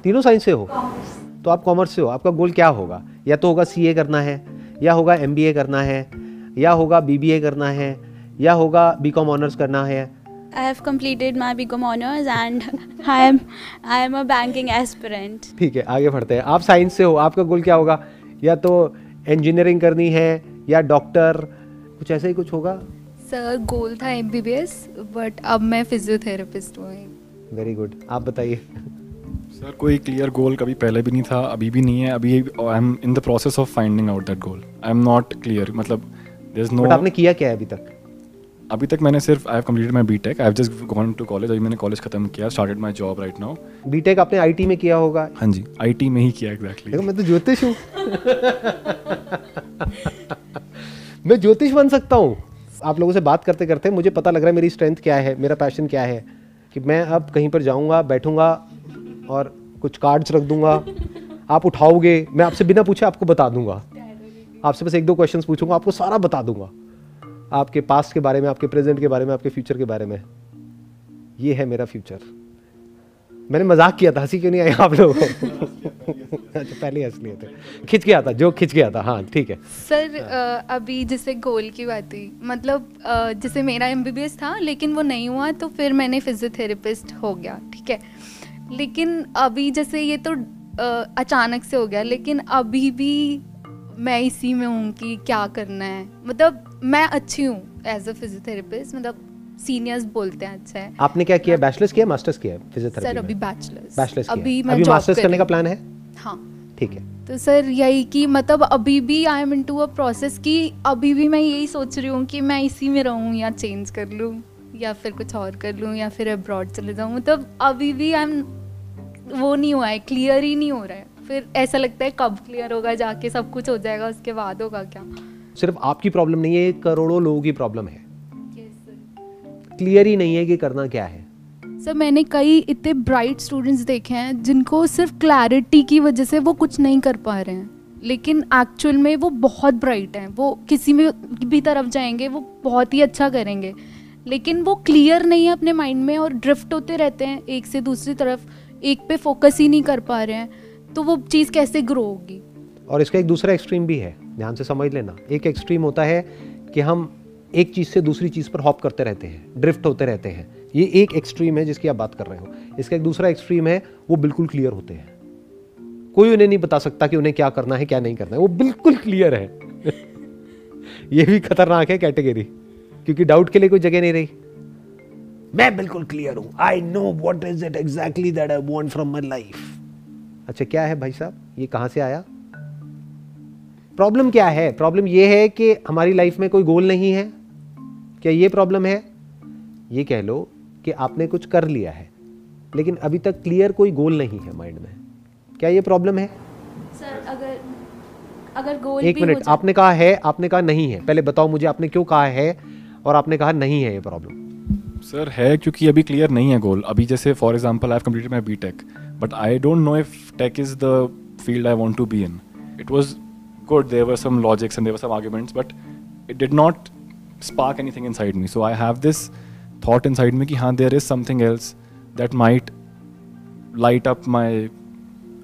तीनों साइंस से हो? तो आप कॉमर्स से हो। आपका गोल क्या होगा? या तो होगा सीए करना है या होगा एमबीए करना है या होगा बीबीए करना है या होगा बी कॉम ऑनर्स करना है I have completed my BCom honors and I am I am a banking aspirant. ठीक है आगे बढ़ते हैं। आप साइंस से हो आपका गोल क्या होगा? या तो इंजीनियरिंग करनी है या डॉक्टर कुछ ऐसा ही कुछ होगा? सर गोल था एम बट अब मैं फिजियोथेरेपिस्ट हूँ। वेरी गुड आप बताइए। सर कोई क्लियर गोल कभी पहले भी नहीं था अभी भी नहीं है अभी I am in the process of finding out that goal I am not clear मतलब देर इज़ नो बट आपने किया क्या है अभी तक? अभी तक मैंने सिर्फ़ I have completed my B tech I have just gone to college अभी मैंने कॉलेज खत्म किया started my job right now BTech आपने आईटी में किया होगा। हाँ जी आई में ही किया एग्जैक्टली देखो मैं तो ज्योतिष हूँ। मैं ज्योतिष बन सकता हूँ। आप लोगों से बात करते करते मुझे पता लग रहा है मेरी स्ट्रेंथ क्या है मेरा पैशन क्या है कि मैं अब कहीं पर जाऊँगा बैठूँगा और कुछ कार्ड्स रख दूँगा। आप उठाओगे मैं आपसे बिना पूछे आपको बता दूँगा। आपसे बस एक दो क्वेश्चंस पूछूँगा आपको सारा बता दूँगा। आपके पास्ट के बारे में आपके प्रेजेंट के बारे में आपके फ्यूचर के बारे में। ये है मेरा फ्यूचर मैंने मज़ाक किया था हँसी क्यों नहीं आई आप लोगों अच्छा पहले हंस लिए थे। खिंच गया था जो खिंच गया था हाँ ठीक है। सर अ, अभी जैसे गोल की बात हुई मतलब जैसे मेरा एमबीबीएस था लेकिन वो नहीं हुआ तो फिर मैंने फिजियोथेरेपिस्ट हो गया ठीक है। लेकिन अभी जैसे ये तो अचानक से हो गया लेकिन अभी भी मैं इसी में हूँ कि क्या करना है। मतलब मैं अच्छी हूँ एज अ फिजियोथेरेपिस्ट मतलब सीनियर्स बोलते हैं अच्छा है। आपने क्या किया? बैचलर्स किया मास्टर्स किया फिजियोथेरेपी सर अभी बैचलर्स बैचलर्स अभी मैं अभी मास्टर्स करने का प्लान है। हूँ। ठीक है। तो सर यही कि मतलब अभी भी I am into a process कि अभी भी मैं यही सोच रही हूँ कि मैं इसी में रहूँ या चेंज कर लूँ या फिर कुछ और कर लूँ या फिर अब्रॉड चले जाऊँ। मतलब अभी भी आई एम वो नहीं हुआ है क्लियर ही नहीं हो रहा है। फिर ऐसा लगता है कब क्लियर होगा जाके सब कुछ हो जाएगा उसके बाद होगा क्या? सिर्फ़ आपकी प्रॉब्लम नहीं है करोड़ों लोगों की प्रॉब्लम है। क्लियर ही नहीं है कि करना क्या है। सर मैंने कई इतने ब्राइट स्टूडेंट्स देखे हैं जिनको सिर्फ़ क्लैरिटी की वजह से वो कुछ नहीं कर पा रहे हैं। लेकिन एक्चुअल में वो बहुत ब्राइट हैं। वो किसी में भी तरफ़ जाएँगे वो बहुत ही अच्छा करेंगे। लेकिन वो क्लियर नहीं है अपने माइंड में और ड्रिफ्ट होते रहते हैं एक से दूसरी तरफ़ एक पे फोकस ही नहीं कर पा रहे हैं। तो वो चीज़ कैसे ग्रो होगी? और इसका एक दूसरा एक्सट्रीम भी है। ध्यान से समझ लेना। एक एक्सट्रीम होता है कि हम एक चीज़ से दूसरी चीज़ पर हॉप करते रहते हैं ड्रिफ्ट होते रहते हैं। ये एक एक्सट्रीम है जिसकी आप बात कर रहे हो। इसका एक दूसरा एक्सट्रीम है वो बिल्कुल क्लियर होते हैं। कोई उन्हें नहीं बता सकता कि उन्हें क्या करना है क्या नहीं करना है। वो बिल्कुल क्लियर है। ये भी खतरनाक है कैटेगरी क्योंकि डाउट के लिए कोई जगह नहीं रही। मैं बिल्कुल क्लियर हूँ। I know what is it exactly that I want from my life अच्छा क्या है भाई साहब? ये कहाँ से आया? प्रॉब्लम क्या है? प्रॉब्लम ये है कि हमारी लाइफ में कोई गोल नहीं है। क्या ये प्रॉब्लम है? ये कह लो कि आपने कुछ कर लिया है लेकिन अभी तक क्लियर कोई गोल नहीं है माइंड में। क्या ये प्रॉब्लम है? सर अगर अगर गोल एक मिनट आपने कहा है आपने कहा नहीं है। पहले बताओ मुझे आपने क्यों कहा है और आपने कहा नहीं है ये प्रॉब्लम सर है क्योंकि अभी क्लियर नहीं है गोल अभी जैसे for example I have completed my BTech but I don't know if tech is the field I want to be in it was good there were some logics and there were some arguments but it did not spark anything inside me so i have this thought inside me कि हाँ there is something else that might light up my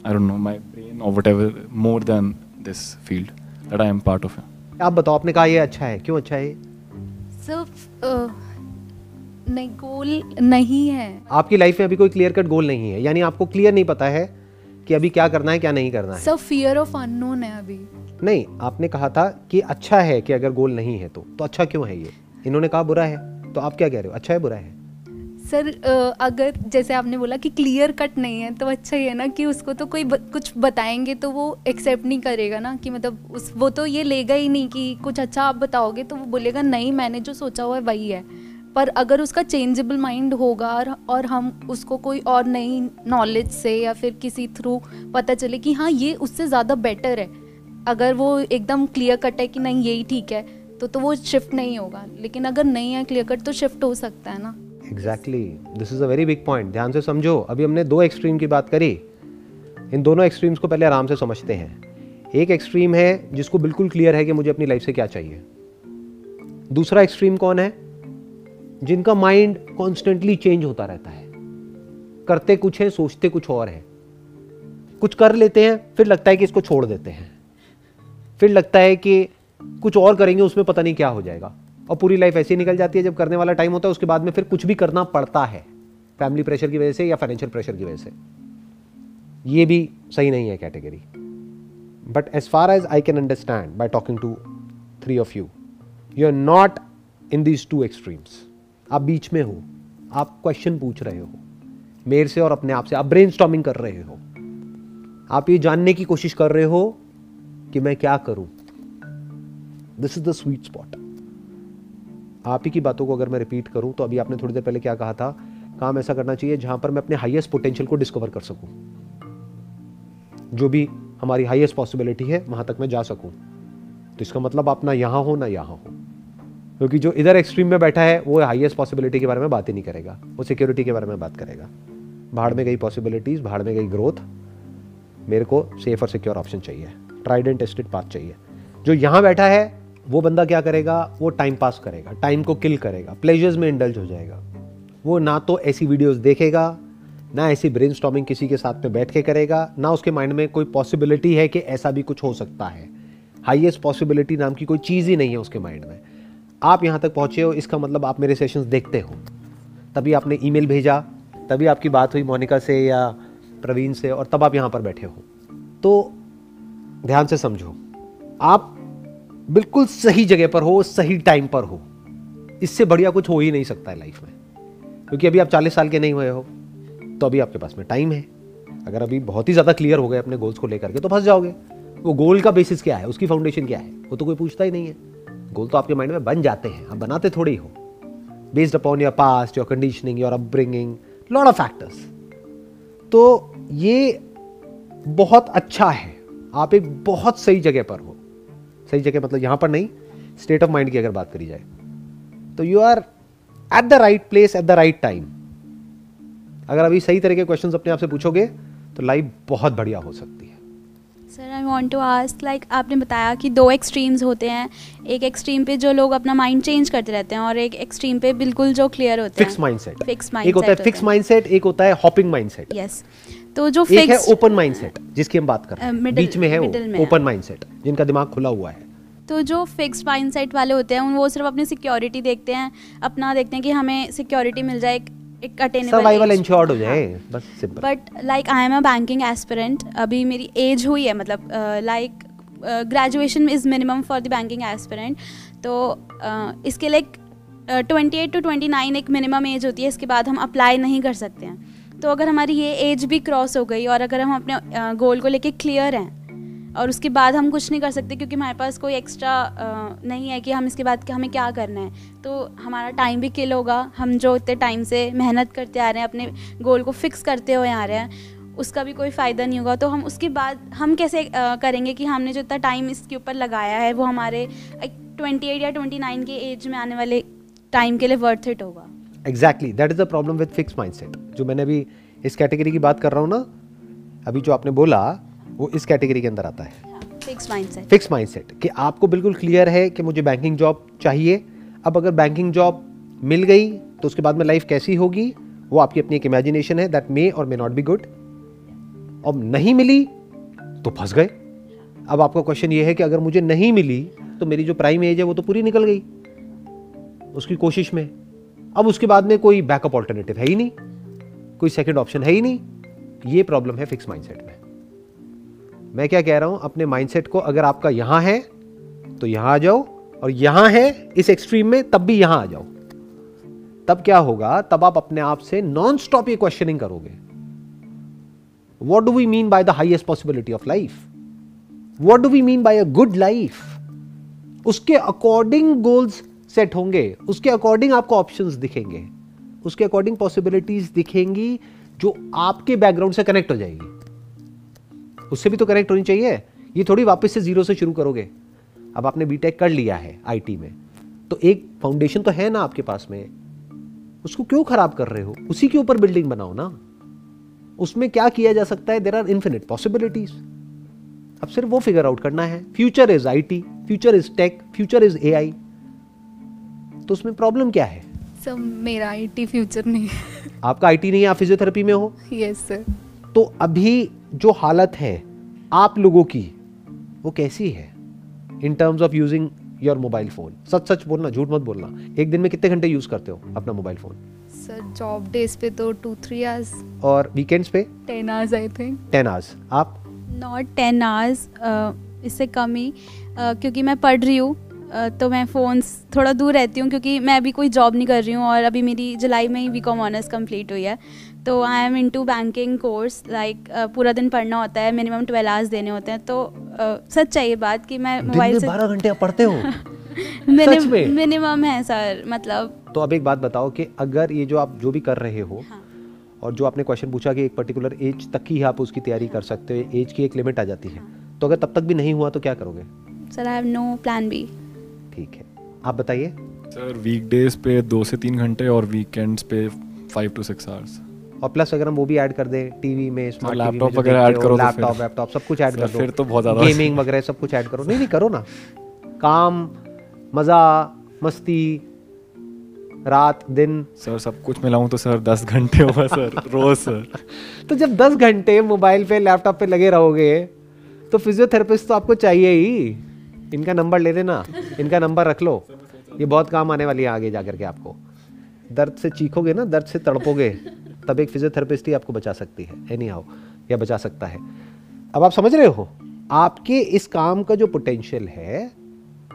I don't know my brain or whatever more than this field that I am part of. आप बताओ आपने कहा ये अच्छा है क्यों अच्छा है ये? सिर्फ़ नहीं गोल नहीं है आपकी लाइफ में अभी कोई क्लियर कट गोल नहीं है यानी आपको क्लियर नहीं पता है कि अभी क्या करना है क्या नहीं करना है। सब फियर ऑफ़ अननोन है अभी। नहीं आपने कहा था कि अच्छा है कि अगर गोल नहीं है तो। तो अच्छा क्यों है ये? इन्होंने कहा बुरा है। तो आप क्या कह रहे हो? अच्छा है बुरा है? सर अगर जैसे आपने बोला कि क्लियर कट नहीं है तो अच्छा ही है ना कि उसको तो कोई ब, कुछ बताएँगे तो वो एक्सेप्ट नहीं करेगा ना कि मतलब उस वो तो ये लेगा ही नहीं कि कुछ अच्छा आप बताओगे तो वो बोलेगा नहीं मैंने जो सोचा हुआ है वही है। पर अगर उसका चेंजेबल माइंड होगा और, हम उसको कोई और नई नॉलेज से या फिर किसी थ्रू पता चले कि हाँ ये उससे ज़्यादा बेटर है। अगर वो एकदम क्लियर कट है कि नहीं यही ठीक है तो तो वो शिफ्ट नहीं होगा। लेकिन अगर नहीं है क्लियर कट तो शिफ्ट हो सकता है ना। Exactly this is a very big point ध्यान से समझो। अभी हमने दो एक्सट्रीम की बात करी। इन दोनों एक्सट्रीम्स को पहले आराम से समझते हैं। एक एक्सट्रीम है जिसको बिल्कुल क्लियर है कि मुझे अपनी लाइफ से क्या चाहिए। दूसरा एक्सट्रीम कौन है? जिनका माइंड कॉन्स्टेंटली चेंज होता रहता है। करते कुछ है, सोचते कुछ और है। कुछ कर लेते हैं, फिर लगता है कि इसको छोड़ देते हैं। फिर लगता है कि कुछ और करेंगे, उसमें पता नहीं क्या हो जाएगा। और पूरी लाइफ ऐसी निकल जाती है, जब करने वाला टाइम होता है, उसके बाद में फिर कुछ भी करना पड़ता है। फैमिली प्रेशर की वजह से या फाइनेंशियल प्रेशर की वजह से। ये भी सही नहीं है category but as far as I can understand by talking to three of you you are not in these two extremes आप बीच में हो, आप क्वेश्चन पूछ रहे हो, मेरे से और अपने आप से आप ब्रेन कर रहे हो। आप ये जानने की कोशिश कर रहे हो कि मैं क्या करूँ। This is the sweet spot आप ही की बातों को अगर मैं रिपीट करूँ तो अभी आपने थोड़ी देर पहले क्या कहा था? काम ऐसा करना चाहिए जहाँ पर मैं अपने हाईएस्ट पोटेंशियल को डिस्कवर कर सकूँ। जो भी हमारी हाईएस्ट पॉसिबिलिटी है, वहाँ तक मैं जा सकूँ। तो इसका मतलब आप ना यहाँ हो, ना यहाँ हो। क्योंकि जो इधर एक्सट्रीम में बैठा है, वो हाईएस्ट पॉसिबिलिटी के बारे में बात ही नहीं करेगा। वो सिक्योरिटी के बारे में बात करेगा। भाड़ में गई पॉसिबिलिटीज़ भाड़ में गई ग्रोथ मेरे को सेफ़ और सिक्योर ऑप्शन चाहिए। ट्राइड एंड टेस्टेड पाथ चाहिए। जो यहाँ बैठा है, वो बंदा क्या करेगा? वो टाइम पास करेगा। टाइम को किल करेगा। प्लेजर्स में इंडल्ज हो जाएगा। वो ना तो ऐसी वीडियोस देखेगा, ना ऐसी ब्रेन किसी के साथ में बैठ के करेगा, ना उसके माइंड में कोई पॉसिबिलिटी है कि ऐसा भी कुछ हो सकता है। हाईएस्ट पॉसिबिलिटी नाम की कोई चीज़ ही नहीं है उसके माइंड में। आप यहाँ तक पहुँचे हो, इसका मतलब आप मेरे सेशंस देखते हो। तभी आपने ईमेल भेजा, तभी आपकी बात हुई मोनिका से या प्रवीण से और तब आप यहाँ पर बैठे हो। तो ध्यान से समझो, आप बिल्कुल सही जगह पर हो, सही टाइम पर हो। इससे बढ़िया कुछ हो ही नहीं सकता है लाइफ में। क्योंकि अभी आप चालीस साल के नहीं हुए हो तो अभी आपके पास में टाइम है। अगर अभी बहुत ही ज़्यादा क्लियर हो गए अपने गोल्स को लेकर के तो फंस जाओगे। वो गोल का बेसिस क्या है? उसकी फाउंडेशन क्या है? वो तो कोई पूछता ही नहीं है। गोल तो आपके माइंड में बन जाते हैं, आप बनाते थोड़े ही। Based upon your past your conditioning your upbringing lot of factors तो ये बहुत अच्छा है। आप एक बहुत सही जगह पर हो। सही जगह मतलब यहाँ पर नहीं स्टेट ऑफ़ माइंड की अगर बात करी जाए। तो you are at the right place at the right time अगर अभी सही तरह के क्वेश्चन अपने आप से पूछोगे तो लाइफ बहुत बढ़िया हो सकती है। Sir I want to ask like आपने बताया कि दो एक्सट्रीम्स होते हैं। एक एक्सट्रीम पे जो लोग अपना माइंड चेंज करते रहते हैं और एक एक्सट्रीम पे बिल्कुल जो क्लियर होते फिक्स हैं। माइंडसेट फिक्स एक होता है फिक्स माइंडसेट एक होता है हॉपिंग माइंडसेट यस तो जो एक है ओपन माइंडसेट जिसकी हम बात कर रहे हैं। बीच में है ओपन माइंडसेट जिनका दिमाग खुला हुआ है। तो जो फिक्स माइंडसेट वाले होते हैं उन वो सिर्फ़ अपनी सिक्योरिटी देखते हैं अपना देखते हैं कि हमें सिक्योरिटी मिल जाए एक, अटेनेबल सर्वाइवल इंश्योर्ड हो जाए बस simple but like I am a banking aspirant अभी मेरी एज हुई है मतलब like graduation is minimum for the banking aspirant तो uh, इसके लिए twenty eight to twenty nine एक मिनिमम एज होती है इसके बाद हम अप्लाई नहीं कर सकते हैं। तो अगर हमारी ये एज भी क्रॉस हो गई और अगर हम अपने गोल को लेके क्लियर हैं और उसके बाद हम कुछ नहीं कर सकते क्योंकि हमारे पास कोई एक्स्ट्रा नहीं है कि हम इसके बाद हमें क्या करना है। तो हमारा टाइम भी किल होगा। हम जो इतने टाइम से मेहनत करते आ रहे हैं अपने गोल को फिक्स करते हुए आ रहे हैं उसका भी कोई फ़ायदा नहीं होगा। तो हम उसके बाद हम कैसे अ, करेंगे कि हमने जो इतना टाइम इसके ऊपर लगाया है वो हमारे ट्वेंटी एट या ट्वेंटी नाइन के एज में आने वाले टाइम के लिए वर्थ इट होगा। Exactly that is the problem with fix mindset जो मैंने अभी इस कैटेगरी की बात कर रहा हूँ ना अभी जो आपने बोला वो इस कैटेगरी के अंदर आता है। फिक्स माइंडसेट फिक्स माइंडसेट कि आपको बिल्कुल क्लियर है कि मुझे बैंकिंग जॉब चाहिए। अब अगर बैंकिंग जॉब मिल गई तो उसके बाद में लाइफ कैसी होगी वो आपकी अपनी एक इमेजिनेशन है दैट मे और मे नॉट बी गुड अब नहीं मिली तो फंस गए। अब आपका क्वेश्चन ये है कि अगर मुझे नहीं मिली तो मेरी जो प्राइम एज है वो तो पूरी निकल गई। उसकी कोशिश में। अब उसके बाद में कोई बैकअप ऑल्टरनेटिव है ही नहीं। कोई सेकेंड ऑप्शन है ही नहीं। ये प्रॉब्लम है फिक्स माइंडसेट में। मैं क्या कह रहा हूँ, अपने माइंडसेट को अगर आपका यहाँ है तो यहाँ आ जाओ, और यहाँ है, इस एक्सट्रीम में, तब भी यहाँ आ जाओ। तब क्या होगा, तब आप अपने आप से नॉन स्टॉप ये क्वेश्चनिंग करोगे। What do we mean by the highest possibility of life what do we mean by a good life उसके अकॉर्डिंग गोल्स सेट होंगे, उसके अकॉर्डिंग आपको ऑप्शंस दिखेंगे। उसके अकॉर्डिंग पॉसिबिलिटीज दिखेंगी, जो आपके बैकग्राउंड से कनेक्ट हो जाएगी। उससे भी तो करेक्ट होनी चाहिए। ये थोड़ी वापस से ज़ीरो से शुरू करोगे। अब आपने बीटेक कर लिया है आईटी में। तो एक फाउंडेशन तो है ना आपके पास में। उसको क्यों खराब कर रहे हो? उसी के ऊपर बिल्डिंग बनाओ ना। उसमें क्या किया जा सकता है? देर आर इन्फिनिट पॉसिबिलिटीज अब सिर्फ़ वो फिगर आउट करना है। Future is IT future is tech future is AI तो उसमें प्रॉब्लम क्या है? सर मेरा आईटी फ्यूचर नहीं है। आपका आईटी नहीं है आप फिजियोथेरेपी में हो। यस yes, सर तो अभी जो हालत है आप लोगों की वो कैसी है? In terms of using your mobile phone सच सच बोलना झूठ मत बोलना। एक दिन में कितने घंटे यूज़ करते हो अपना mobile phone sir job days पे तो टू थ्री आवर्स और वीकेंड्स पे? Ten hours I think ten hours आप? नॉट टेन आवर्स इससे कम ही uh, क्योंकि मैं पढ़ रही हूँ uh, तो मैं फ़ोन्स थोड़ा दूर रहती हूँ क्योंकि मैं अभी कोई जॉब नहीं कर रही हूँ और अभी मेरी जुलाई में ही बी कॉम ऑनर्स कंप्लीट हुई है। तो I am into banking course like पूरा दिन पढ़ना होता है मिनिमम ट्वेल्व आवर्स देने होते हैं तो uh, सच है ये बात कि मैं मोबाइल से बारह घंटे आप पढ़ते हो? मिनिमम है सर मतलब। तो अब एक बात बताओ कि अगर ये जो आप जो भी कर रहे हो हाँ। और जो आपने क्वेश्चन पूछा कि एक पर्टिकुलर एज तक ही आप उसकी तैयारी कर सकते हो एज की एक लिमिट आ जाती है हाँ। तो अगर तब तक भी नहीं हुआ तो क्या करोगे? Sir I have no plan B ठीक है। आप बताइए। सर वीकडेज पे दो से तीन घंटे और वीकेंड्स पे फाइव टू सिक्स आवर्स और प्लस अगर हम वो भी ऐड कर दें टीवी में स्मार्ट laptop वगैरह add करो तो लैपटॉप फिर- लैपटॉप सब कुछ ऐड कर दो। फिर तो बहुत ज़्यादा। गेमिंग वगैरह सब कुछ ऐड करो। नहीं नहीं करो ना। काम मज़ा मस्ती रात दिन। सर सब कुछ मिलाऊं तो सर दस घंटे होगा सर रोज सर। तो जब 10 घंटे मोबाइल पे लैपटॉप पे लगे रहोगे तो फिजियोथेरेपिस्ट तो आपको चाहिए ही। इनका नंबर ले लेना इनका नंबर रख लो। ये बहुत काम आने वाली है आगे जा करके आपको। दर्द से चीखोगे ना दर्द से तड़पोगे। तब एक फिजियोथेरेपिस्ट ही आपको बचा सकती है एनी हाउ या बचा सकता है। अब आप समझ रहे हो, आपके इस काम का जो पोटेंशियल है,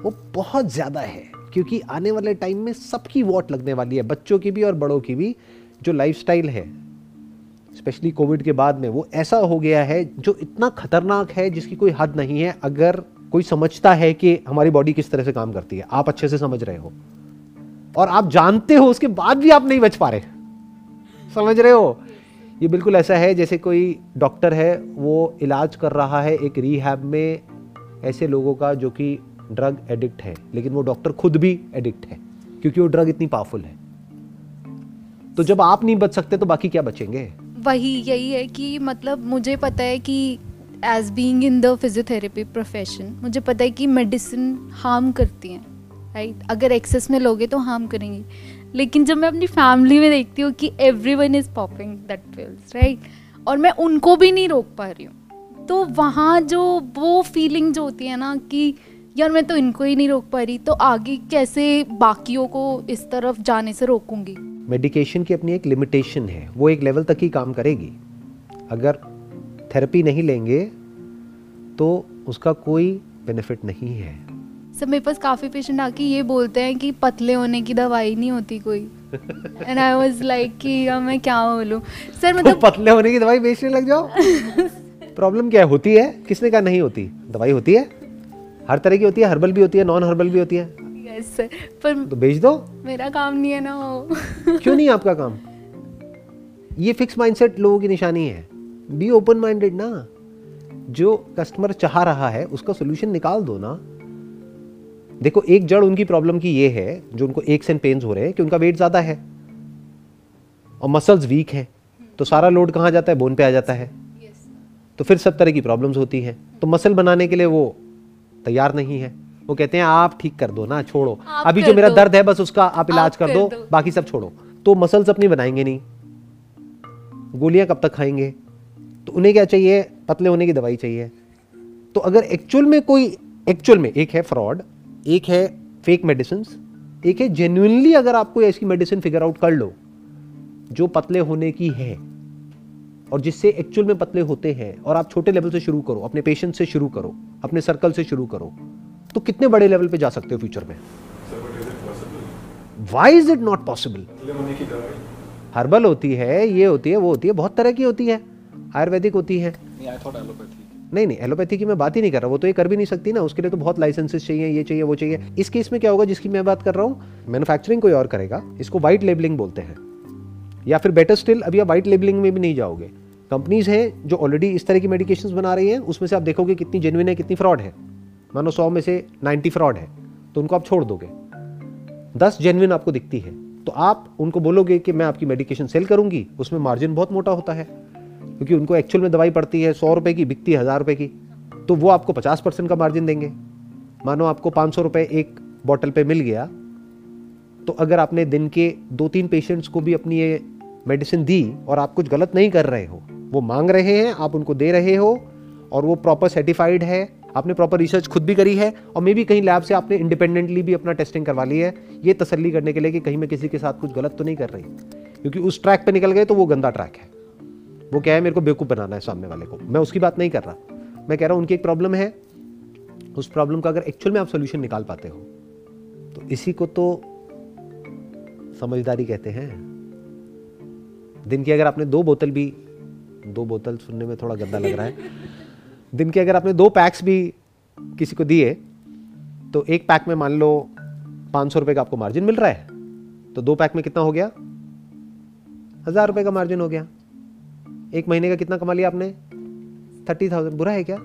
वो बहुत ज़्यादा है, क्योंकि आने वाले टाइम में सबकी वॉट लगने वाली है, बच्चों की भी और बड़ों की भी, जो लाइफस्टाइल है। स्पेशली कोविड के बाद में वो ऐसा हो गया है, जो इतना खतरनाक है, जिसकी कोई हद नहीं है, अगर कोई समझता है कि हमारी बॉडी किस तरह से काम करती है। आप अच्छे से समझ रहे हो। और आप जानते हो, उसके बाद भी आप नहीं बच पा रहे। समझ रहे हो? ये बिल्कुल ऐसा है, जैसे कोई डॉक्टर है, वो इलाज कर रहा है एक रीहैब में ऐसे लोगों का जो कि ड्रग एडिक्ट है, लेकिन वो डॉक्टर खुद भी एडिक्ट है, क्योंकि वो ड्रग इतनी पावरफुल है। तो जब आप नहीं बच सकते तो बाकी क्या बचेंगे? वही यही है कि मतलब मुझे पता है कि as being in the physiotherapy profession मुझे पता है कि मेडिसिन हार्म करती हैं राइट अगर एक्सेस में लोगे तो हार्म करेंगी। लेकिन जब मैं अपनी फैमिली में देखती हूँ कि everyone is popping that pills right और मैं उनको भी नहीं रोक पा रही हूँ तो वहाँ जो, वो फीलिंग जो होती है ना कि यार मैं तो इनको ही नहीं रोक पा रही तो आगे कैसे बाकियों को इस तरफ़ जाने से रोकूँगी? मेडिकेशन की अपनी एक लिमिटेशन है, वो एक लेवल तक ही काम करेगी। अगर थेरेपी नहीं लेंगे तो उसका कोई बेनिफिट नहीं है। सर मेरे पास काफ़ी पेशेंट आके ये बोलते हैं कि पतले होने की दवाई नहीं होती कोई। एंड आई वाज लाइक कि अब मैं क्या बोलूँ? सर तो मतलब पतले होने की दवाई बेचने लग जाओ। प्रॉब्लम क्या है? होती है? किसने कहा नहीं होती? दवाई होती है? हर तरह की होती है? हर्बल भी होती है? नॉन हर्बल भी होती है? यस सर पर तो बेच दो। मेरा काम नहीं है ना वो। क्यों नहीं आपका काम? ये फिक्स माइंडसेट लोगों की निशानी है। बी ओपन माइंडेड ना। जो कस्टमर चाह रहा है उसका सोल्यूशन निकाल दो ना। देखो एक जड़ उनकी प्रॉब्लम की ये है जो उनको एक्स एंड पेन्स हो रहे हैं कि उनका वेट ज़्यादा है और मसल्स वीक है तो सारा लोड कहाँ जाता है? बोन पे आ जाता है। तो फिर सब तरह की प्रॉब्लम्स होती हैं। तो मसल बनाने के लिए वो तैयार नहीं है। वो कहते हैं आप ठीक कर दो ना छोड़ो। अभी जो मेरा दर्द है बस उसका आप इलाज कर कर दो दो। बाकी सब छोड़ो। तो मसल्स अपनी बनाएँगे नहीं। गोलियाँ कब तक खाएँगे? तो उन्हें क्या चाहिए? पतले होने की दवाई चाहिए। तो अगर एक्चुअल में कोई एक्चुअल में एक है फ्रॉड एक है फेक मेडिसिन एक है जेन्युइनली अगर आप कोई ऐसी मेडिसिन फिगर आउट कर लो, जो पतले होने की है और जिससे एक्चुअल में पतले होते हैं, और आप छोटे लेवल से शुरू करो, अपने पेशेंट से शुरू करो, अपने सर्कल से शुरू करो तो कितने बड़े लेवल पे जा सकते हो फ्यूचर में? Why is it not possible herbal होती है, ये होती है, वो होती है, बहुत तरह की होती है, आयुर्वेदिक होती है। नहीं नहीं, एलोपैथी की मैं बात ही नहीं कर रहा, वो तो ये कर भी नहीं सकती ना, उसके लिए तो बहुत लाइसेंसेस चाहिए, ये चाहिए, वो चाहिए। इस केस में क्या होगा, जिसकी मैं बात कर रहा हूँ मैनुफैक्चरिंग कोई और करेगा, इसको वाइट लेबलिंग बोलते हैं। या फिर बेटर स्टिल अभी आप वाइट लेबलिंग में भी नहीं जाओगे। कंपनीज़ हैं जो ऑलरेडी इस तरह की मेडिकेशन बना रही हैं, उसमें से आप देखोगे कितनी जेन्युइन है, कितनी फ्रॉड है। मानो सौ में से 90 फ्रॉड है तो उनको आप छोड़ दोगे। दस जेन्युइन आपको दिखती है तो आप उनको बोलोगे कि मैं आपकी मेडिकेशन सेल करूँगी, उसमें मार्जिन बहुत मोटा होता है। क्योंकि उनको एक्चुअल में दवाई पड़ती है, सौ रुपए की बिकती है, हज़ार रुपए की तो वो आपको पचास परसेंट का मार्जिन देंगे। मानो आपको पाँच सौ रुपये एक बॉटल पे मिल गया तो अगर आपने दिन के दो तीन पेशेंट्स को भी अपनी ये मेडिसिन दी और आप कुछ गलत नहीं कर रहे हो, वो मांग रहे हैं, आप उनको दे रहे हो और वो प्रॉपर सर्टिफाइड है, आपने प्रॉपर रिसर्च खुद भी करी है और मे भी कहीं लैब से आपने इंडिपेंडेंटली भी अपना टेस्टिंग करवा ली है, ये तसल्ली करने के लिए कि कहीं मैं किसी के साथ कुछ गलत तो नहीं कर रही, क्योंकि उस ट्रैक पे निकल गए तो वो गंदा ट्रैक है। वो क्या है, मेरे को बेवकूफ़ बनाना है सामने वाले को। मैं उसकी बात नहीं कर रहा। मैं कह रहा हूँ, उनकी एक प्रॉब्लम है। उस प्रॉब्लम का अगर एक्चुअल में आप सोल्यूशन निकाल पाते हो तो इसी को तो समझदारी कहते हैं। दिन की अगर आपने दो बोतल भी, दो बोतल सुनने में थोड़ा गंदा लग रहा है। दिन के अगर आपने दो पैक्स भी किसी को दिए तो एक पैक में मान लो पाँच सौ रुपये का आपको मार्जिन मिल रहा है। तो दो पैक में कितना हो गया? हज़ार रुपये का मार्जिन हो गया। एक महीने का कितना कमा लिया आपने? Thirty thousand. बुरा है क्या?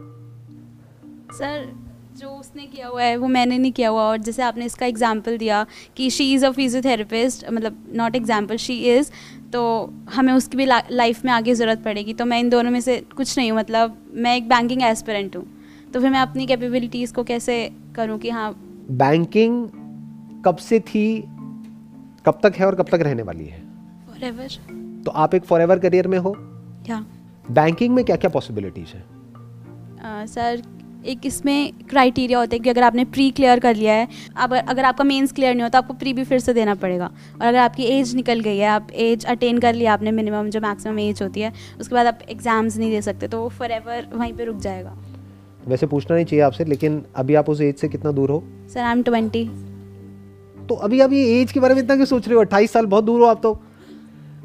सर जो उसने किया हुआ है वो मैंने नहीं किया हुआ। और जैसे आपने इसका एग्ज़ाम्पल दिया कि शी इज़ अ फिजियोथेरेपिस्ट मतलब नॉट एग्जांपल शी इज़ तो हमें उसकी भी ला, लाइफ में आगे ज़रूरत पड़ेगी। तो मैं इन दोनों में से कुछ नहीं हूँ मतलब मैं एक बैंकिंग एस्पिरेंट हूँ। तो फिर मैं अपनी कैपेबिलिटीज़ को कैसे करूँ कि हाँ? बैंकिंग कब से थी कब तक है और कब तक रहने वाली है? फॉरएवर तो आप एक फॉर करियर में हो। या बैंकिंग में क्या क्या पॉसिबिलिटीज़ है सर एक इसमें क्राइटेरिया होता है कि अगर आपने प्री क्लियर कर लिया है अब अगर आपका मेंस क्लियर नहीं होता आपको प्री भी फिर से देना पड़ेगा। और अगर आपकी एज निकल गई है आप एज अटेन कर लिया आपने मिनिमम जो मैक्सिमम एज होती है उसके बाद आप एग्ज़ाम्स नहीं दे सकते तो वो फॉर एवर वहीं पर रुक जाएगा। वैसे पूछना नहीं चाहिए आपसे लेकिन अभी आप उस एज से कितना दूर हो? सर आई एम ट्वेंटी तो अभी आप ये एज के बारे में इतना क्यों सोच रहे हो? अट्ठाईस साल बहुत दूर हो आप तो।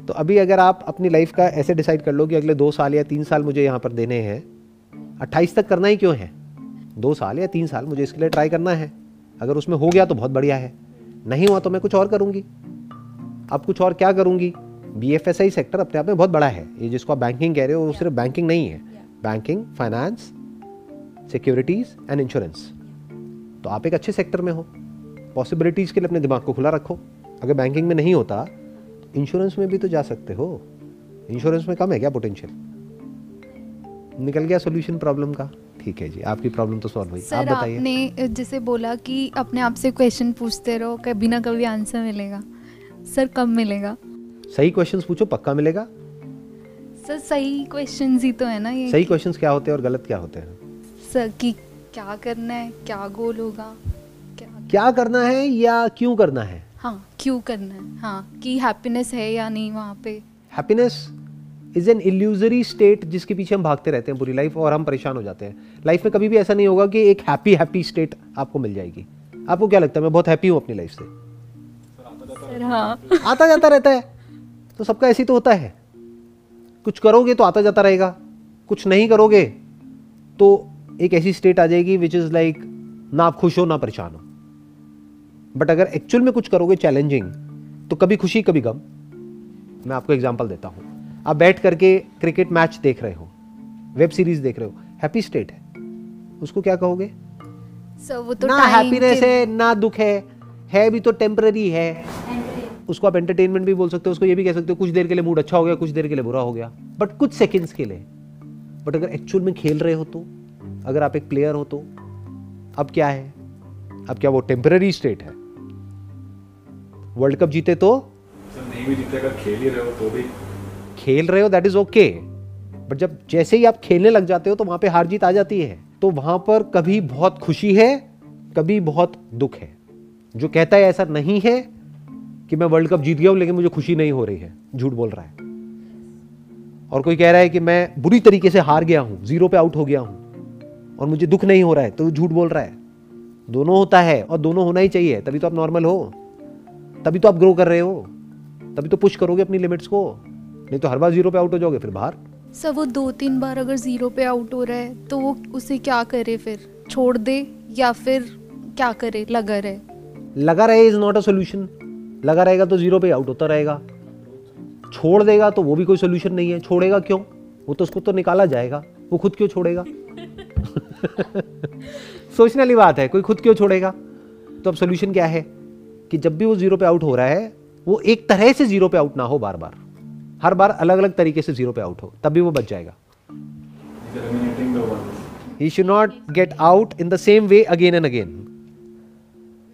तो अभी अगर आप अपनी लाइफ का ऐसे डिसाइड कर लो कि अगले दो साल या तीन साल मुझे यहाँ पर देने हैं, अट्ठाईस तक करना ही क्यों है? दो साल या तीन साल मुझे इसके लिए ट्राई करना है। अगर उसमें हो गया तो बहुत बढ़िया है। नहीं हुआ तो मैं कुछ और करूँगी। अब कुछ और क्या करूँगी? B F S I sector अपने आप में बहुत बड़ा है। ये जिसको आप बैंकिंग कह रहे हो, वो सिर्फ़ बैंकिंग नहीं है। Banking finance securities and insurance तो आप एक अच्छे सेक्टर में हो। पॉसिबिलिटीज़ के लिए अपने दिमाग को खुला रखो। अगर बैंकिंग में नहीं होता इंश्योरेंस में भी तो जा सकते हो। इंश्योरेंस में कम है क्या पोटेंशियल निकल गया सोल्यूशन प्रॉब्लम का। ठीक है जी आपकी प्रॉब्लम तो सॉल्व हुई। आप बताइए। आपने जैसे बोला कि अपने आप से क्वेश्चन पूछते रहो कभी ना कभी आंसर मिलेगा। सर कब मिलेगा? सही क्वेश्चंस पूछो पक्का मिलेगा? सर सही क्वेश्चंस ही तो है ना ये सही क्वेश्चंस क्या होते हैं और गलत क्या होते हैं? सर कि क्या करना है क्या गोल होगा क्या क्या करना है या क्यों करना है? हाँ क्यों करना है? हाँ कि हैप्पीनेस है या नहीं वहाँ पे? Happiness is an illusory state जिसके पीछे हम भागते रहते हैं पूरी लाइफ और हम परेशान हो जाते हैं। लाइफ में कभी भी ऐसा नहीं होगा कि एक हैप्पी हैप्पी स्टेट आपको मिल जाएगी। आपको क्या लगता है? मैं बहुत हैप्पी हूँ अपनी लाइफ से। सर हाँ। आता जाता रहता है। तो सबका ऐसे ही तो होता है। कुछ करोगे तो आता जाता रहेगा। कुछ नहीं करोगे तो एक ऐसी स्टेट आ जाएगी विच इज़ लाइक ना आप खुश हो ना परेशान हो। बट अगर एक्चुअल में कुछ करोगे चैलेंजिंग तो कभी खुशी कभी गम। मैं आपको एग्ज़ाम्पल देता हूँ। आप बैठ करके क्रिकेट मैच देख रहे हो वेब सीरीज़ देख रहे हो हैप्पी स्टेट है। उसको क्या कहोगे? सर वो तो ना हैप्पीनेस है ना दुख है है भी तो टेम्पररी है। उसको आप एंटरटेनमेंट भी बोल सकते हो उसको ये भी कह सकते हो कुछ देर के लिए मूड अच्छा हो गया कुछ देर के लिए बुरा हो गया। बट कुछ सेकेंड्स के लिए। बट अगर एक्चुअल में खेल रहे हो तो अगर आप एक प्लेयर हो तो अब क्या है? अब क्या वो टेम्पररी स्टेट है? वर्ल्ड कप जीते तो? नहीं भी जीते अगर खेल ही रहे हो तो भी। खेल रहे हो दैट इज़ ओके बट जब जैसे ही आप खेलने लग जाते हो तो वहाँ पे हार जीत आ जाती है। तो वहाँ पर कभी बहुत खुशी है कभी बहुत दुख है। जो कहता है ऐसा नहीं है कि मैं वर्ल्ड कप जीत गया हूँ लेकिन मुझे खुशी नहीं हो रही है। झूठ बोल रहा है। और कोई कह रहा है कि मैं बुरी तरीके से हार गया हूँ ज़ीरो पे आउट हो गया हूँ और मुझे दुख नहीं हो रहा है तो झूठ बोल रहा है। दोनों होता है और दोनों होना ही चाहिए तभी तो आप नॉर्मल हो। तभी तो आप ग्रो कर रहे हो। तभी तो पुश करोगे अपनी लिमिट्स को। नहीं तो हर बार ज़ीरो पे आउट हो जाओगे फिर बाहर। सर वो दो तीन बार अगर ज़ीरो पे आउट हो रहा है तो वो उसे क्या करे फिर? छोड़ दे या फिर क्या करे? लगा रहे। लगा रहे इज़ नॉट अ सोल्यूशन लगा रहेगा तो ज़ीरो पे आउट होता रहेगा। छोड़ देगा तो वो भी कोई सोल्यूशन नहीं है। छोड़ेगा क्यों? वो तो उसको तो निकाला जाएगा। वो खुद क्यों छोड़ेगा? सोचने वाली बात है कोई खुद क्यों छोड़ेगा? तो अब सोल्यूशन क्या है? कि जब भी वो ज़ीरो पे आउट हो रहा है, वो एक तरह से ज़ीरो पे आउट ना हो बार बार हर बार अलग अलग तरीके से ज़ीरो पे आउट हो, तब भी वो बच जाएगा. He should not get out in the same way again and again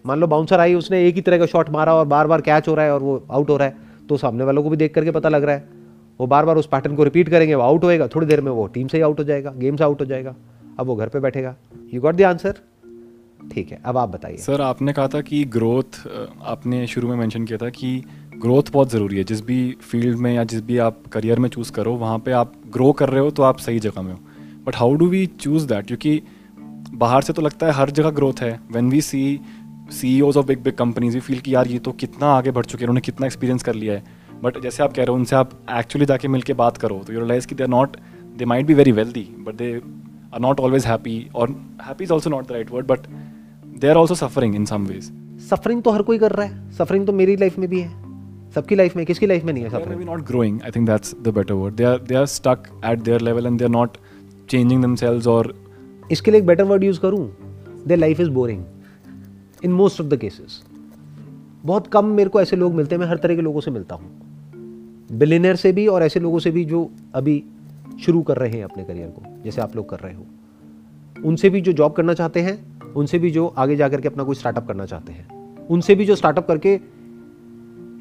मान लो बाउंसर आई, उसने एक ही तरह का शॉट मारा और बार बार कैच हो रहा है और वो आउट हो रहा है तो सामने वालों को भी देख करके पता लग रहा है। वो बार बार उस पैटर्न को रिपीट करेंगे, वो आउट होएगा, थोड़ी देर में वो टीम से ही आउट हो जाएगा गेम से आउट हो जाएगा। अब वो घर पे बैठेगा। यू गॉट द आंसर ठीक है, अब आप बताइए। सर, आपने कहा था कि ग्रोथ आपने शुरू में मेंशन किया था कि ग्रोथ बहुत ज़रूरी है। जिस भी फ़ील्ड में या जिस भी आप करियर में चूज़ करो, वहाँ पे आप ग्रो कर रहे हो तो आप सही जगह में हो। But how do we choose that क्योंकि बाहर से तो लगता है हर जगह ग्रोथ है। When we see C of big big companies we feel कि यार ये तो कितना आगे बढ़ चुके हैं, उन्होंने कितना एक्सपीरियंस कर लिया है। बट जैसे आप कह रहे हो, उनसे आप एक्चुअली जाके मिल के बात करो तो यू रियलाइज़ कि they are not they might be very wealthy but they are not always happy और happy is also not the right word but they are also suffering in some ways suffering तो हर कोई कर रहा है। Suffering तो मेरी life में भी है। सबकी लाइफ में किसकी लाइफ में नहीं है They are maybe suffering not growing. I think that's the better word. They are they are stuck at their level and they're not changing themselves इसके लिए एक बेटर वर्ड यूज़ करूँ? Their life is boring in most of the cases बहुत कम मेरे को ऐसे लोग मिलते हैं मैं हर तरह के लोगों से मिलता हूँ। बिलीनियर से भी और ऐसे लोगों से भी जो अभी शुरू कर रहे हैं अपने करियर को जैसे आप लोग कर रहे हो। उनसे भी जो जॉब करना चाहते हैं उनसे भी जो आगे जा करके अपना कोई स्टार्टअप करना चाहते हैं। उनसे भी जो स्टार्टअप करके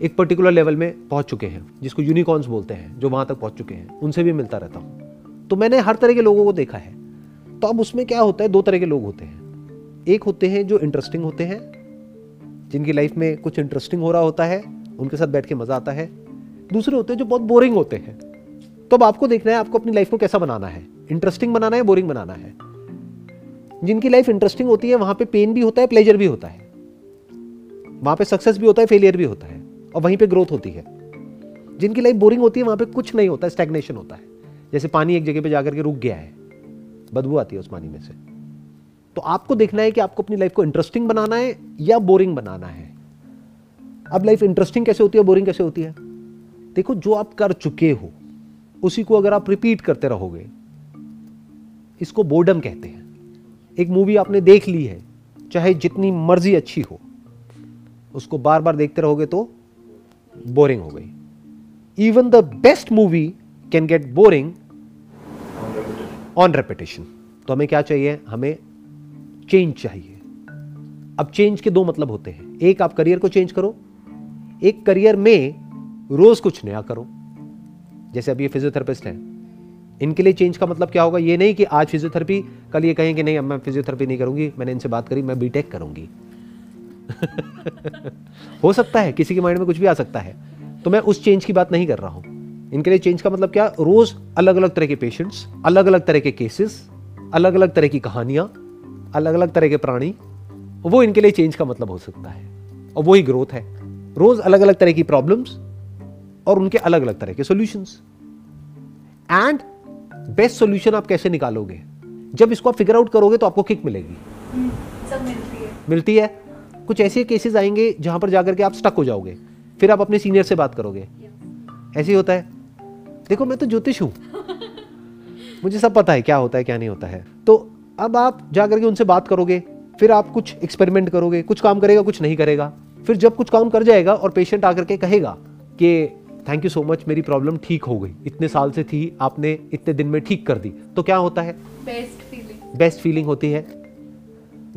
एक पर्टिकुलर लेवल में पहुँच चुके हैं, जिसको यूनिकॉर्न्स बोलते हैं, जो वहाँ तक पहुँच चुके हैं। उनसे भी मिलता रहता हूँ। तो मैंने हर तरह के लोगों को देखा है। तो अब उसमें क्या होता है? दो तरह के लोग होते हैं। एक होते हैं जो इंटरेस्टिंग होते हैं, जिनकी लाइफ में कुछ इंटरेस्टिंग हो रहा होता है, उनके साथ बैठ के मज़ा आता है। दूसरे होते हैं जो बहुत बोरिंग होते हैं। तो अब आपको देखना है, आपको अपनी लाइफ को कैसा बनाना है। इंटरेस्टिंग बनाना है बोरिंग बनाना है। जिनकी लाइफ इंटरेस्टिंग होती है, वहाँ पे पेन भी होता है प्लेजर भी होता है। वहाँ पे सक्सेस भी होता है फेलियर भी होता है, और वहीं पे ग्रोथ होती है। जिनकी लाइफ बोरिंग होती है, वहाँ पे कुछ नहीं होता स्टैग्नेशन होता है। जैसे पानी एक जगह पे जाकर के रुक गया है, बदबू आती है उस पानी में से। तो आपको देखना है कि आपको अपनी लाइफ को इंटरेस्टिंग बनाना है या बोरिंग बनाना है। अब लाइफ इंटरेस्टिंग कैसे होती है बोरिंग कैसे होती है? देखो, जो आप कर चुके हो, उसी को अगर आप रिपीट करते रहोगे, इसको बोर्डम कहते हैं। एक मूवी आपने देख ली है, चाहे जितनी मर्ज़ी अच्छी हो, उसको बार बार देखते रहोगे तो बोरिंग हो गई। Even the best movie can get boring on repetition तो हमें क्या चाहिए? हमें चेंज चाहिए। अब चेंज के दो मतलब होते हैं। एक, आप करियर को चेंज करो। एक करियर में रोज कुछ नया करो। जैसे अभी ये फिजियोथेरेपिस्ट है। इनके लिए चेंज का मतलब क्या होगा? ये नहीं कि आज फिजियोथेरेपी कल ये कहें कि नहीं, अब मैं फिजियोथेरेपी नहीं करूँगी, मैंने इनसे बात करी, मैं बीटेक करूँगी. हो सकता है, किसी के माइंड में कुछ भी आ सकता है। तो मैं उस चेंज की बात नहीं कर रहा हूँ। इनके लिए चेंज का मतलब क्या? रोज अलग अलग तरह के पेशेंट्स अलग अलग तरह के केसेस अलग अलग तरह की कहानियाँ अलग अलग तरह के प्राणी, वो इनके लिए चेंज का मतलब हो सकता है। और वही ग्रोथ है। रोज अलग अलग तरह की प्रॉब्लम्स और उनके अलग अलग तरह के सॉल्यूशंस एंड बेस्ट सॉल्यूशन आप कैसे निकालोगे? जब इसको आप फिगर आउट करोगे तो आपको किक मिलेगी। सब मिलती है। मिलती है। कुछ ऐसे केसेस आएँगे जहाँ पर जाकर के आप स्टक हो जाओगे। फिर आप अपने सीनियर से बात करोगे। ऐसे ही होता है। देखो मैं तो ज्योतिष हूँ। मुझे सब पता है क्या होता है क्या नहीं होता है। तो अब आप जाकर के उनसे बात करोगे। फिर आप कुछ एक्सपेरिमेंट करोगे। कुछ काम करेगा कुछ नहीं करेगा। फिर जब कुछ काम कर जाएगा और पेशेंट आकर के कहेगा कि थैंक यू सो मच मेरी प्रॉब्लम ठीक हो गई। इतने साल से थी आपने इतने दिन में ठीक कर दी। तो क्या होता है? बेस्ट फीलिंग बेस्ट फीलिंग होती है।